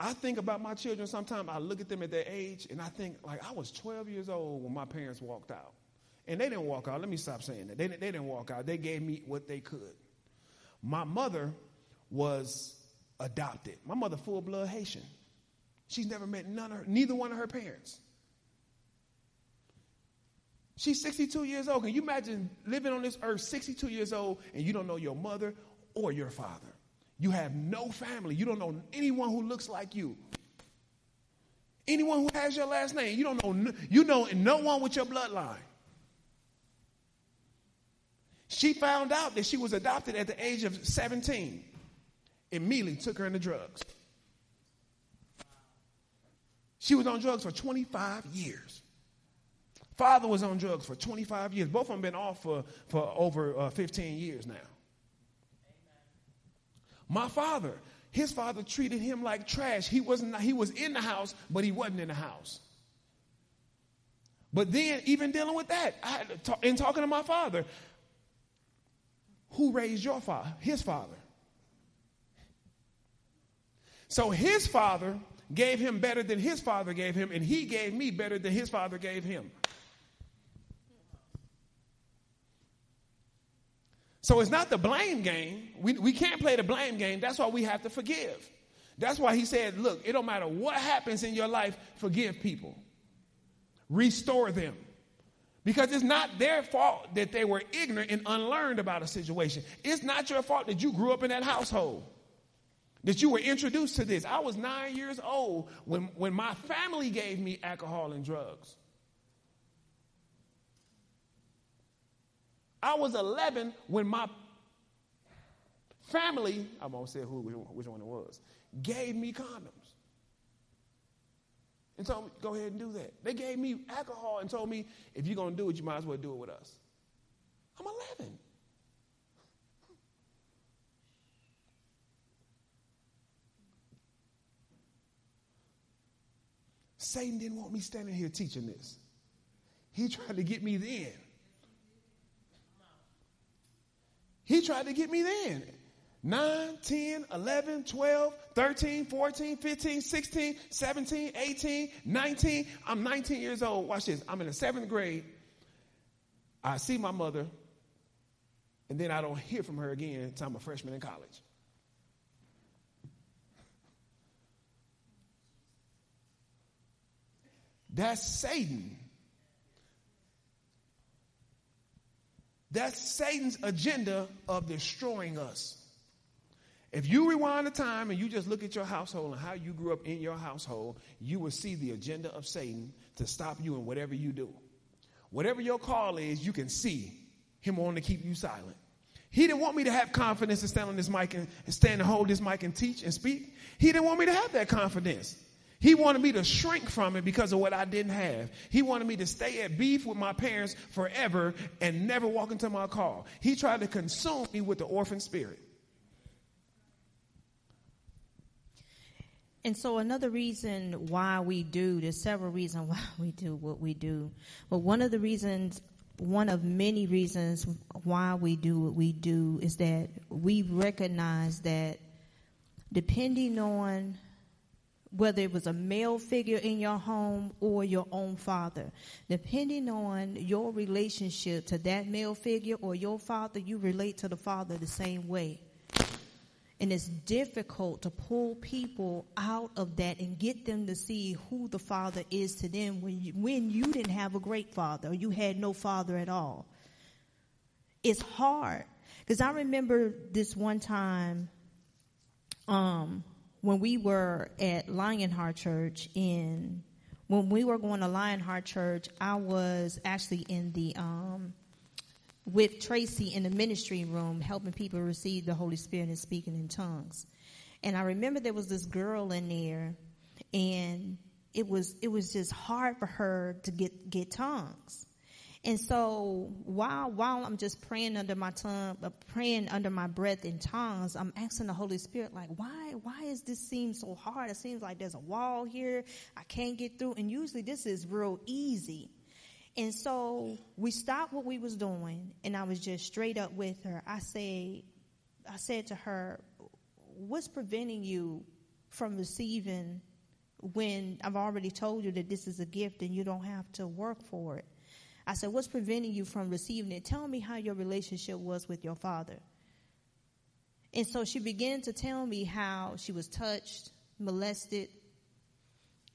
I think about my children sometimes. I look at them at their age and I think, like, I was 12 years old when my parents walked out. And they didn't walk out. Let me stop saying that. They, they didn't walk out. They gave me what they could. My mother was adopted. My mother, full blood Haitian. She's never met none of her, neither one of her parents. She's 62 years old. Can you imagine living on this earth 62 years old and you don't know your mother or your father? You have no family. You don't know anyone who looks like you. Anyone who has your last name. You don't know you know no one with your bloodline. She found out that she was adopted at the age of 17. Immediately took her into drugs. She was on drugs for 25 years. Father was on drugs for 25 years. Both of them been off for, for over uh, 15 years now. My father, his father treated him like trash. He wasn't he was in the house, but he wasn't in the house. But then, even dealing with that, I, in talking to my father, who raised your father? His father. So his father gave him better than his father gave him, and he gave me better than his father gave him. So it's not the blame game. We, we can't play the blame game. That's why we have to forgive. That's why he said, look, it don't matter what happens in your life, forgive people. Restore them. Because it's not their fault that they were ignorant and unlearned about a situation. It's not your fault that you grew up in that household, that you were introduced to this. I was nine years old when, when my family gave me alcohol and drugs. I was 11 when my family, I won't say who, which one it was, gave me condoms. And told me, go ahead and do that. They gave me alcohol and told me, if you're going to do it, you might as well do it with us. I'm 11. Satan didn't want me standing here teaching this. He tried to get me then. He tried to get me then. 9, 10, 11, 12, 13, 14, 15, 16, 17, 18, 19. I'm 19 years old. Watch this. I'm in the seventh grade. I see my mother, and then I don't hear from her again until I'm a freshman in college. That's Satan That's Satan's agenda of destroying us. If you rewind the time and you just look at your household and how you grew up in your household, you will see the agenda of Satan to stop you in whatever you do. Whatever your call is, you can see him wanting to keep you silent. He didn't want me to have confidence to stand on this mic and, and stand and hold this mic and teach and speak. He didn't want me to have that confidence. He wanted me to shrink from it because of what I didn't have. He wanted me to stay at beef with my parents forever and never walk into my call. He tried to consume me with the orphan spirit. And so another reason why we do, there's several reasons why we do what we do. But one of the reasons, one of many reasons why we do what we do is that we recognize that depending on whether it was a male figure in your home or your own father. Depending on your relationship to that male figure or your father, you relate to the father the same way. And it's difficult to pull people out of that and get them to see who the father is to them when you, when you didn't have a great father or you had no father at all. It's hard. Because I remember this one time, um, when we were at Lionheart Church in when we were going to Lionheart Church, I was actually in the um, with Tracy in the ministry room helping people receive the Holy Spirit and speaking in tongues. And I remember there was this girl in there and it was it was just hard for her to get get tongues. And so while while I'm just praying under my tongue, uh, praying under my breath in tongues, I'm asking the Holy Spirit, like, why why is this seem so hard? It seems like there's a wall here. I can't get through. And usually this is real easy. And so we stopped what we was doing, and I was just straight up with her. I say, I said to her, "What's preventing you from receiving when I've already told you that this is a gift and you don't have to work for it?" I said, What's preventing you from receiving it? Tell me how your relationship was with your father. And so she began to tell me how she was touched, molested.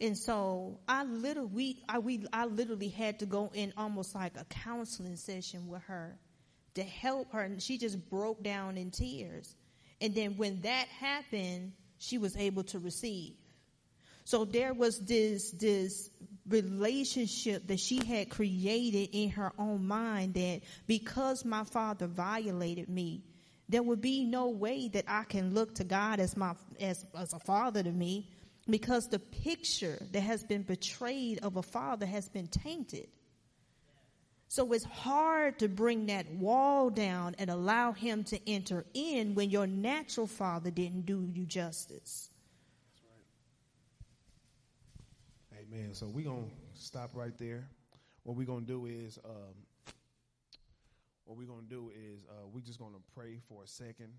And so I literally, we, I, we, I literally had to go in almost like a counseling session with her to help her. And she just broke down in tears. And then when that happened, she was able to receive. So there was this, this relationship that she had created in her own mind that because my father violated me, there would be no way that I can look to God as my, as, as a father to me because the picture that has been betrayed of a father has been tainted. So it's hard to bring that wall down and allow him to enter in when your natural father didn't do you justice. Amen. So we're going to stop right there. What we're going to do is, um, what we're going to do is, uh, we're just going to pray for a second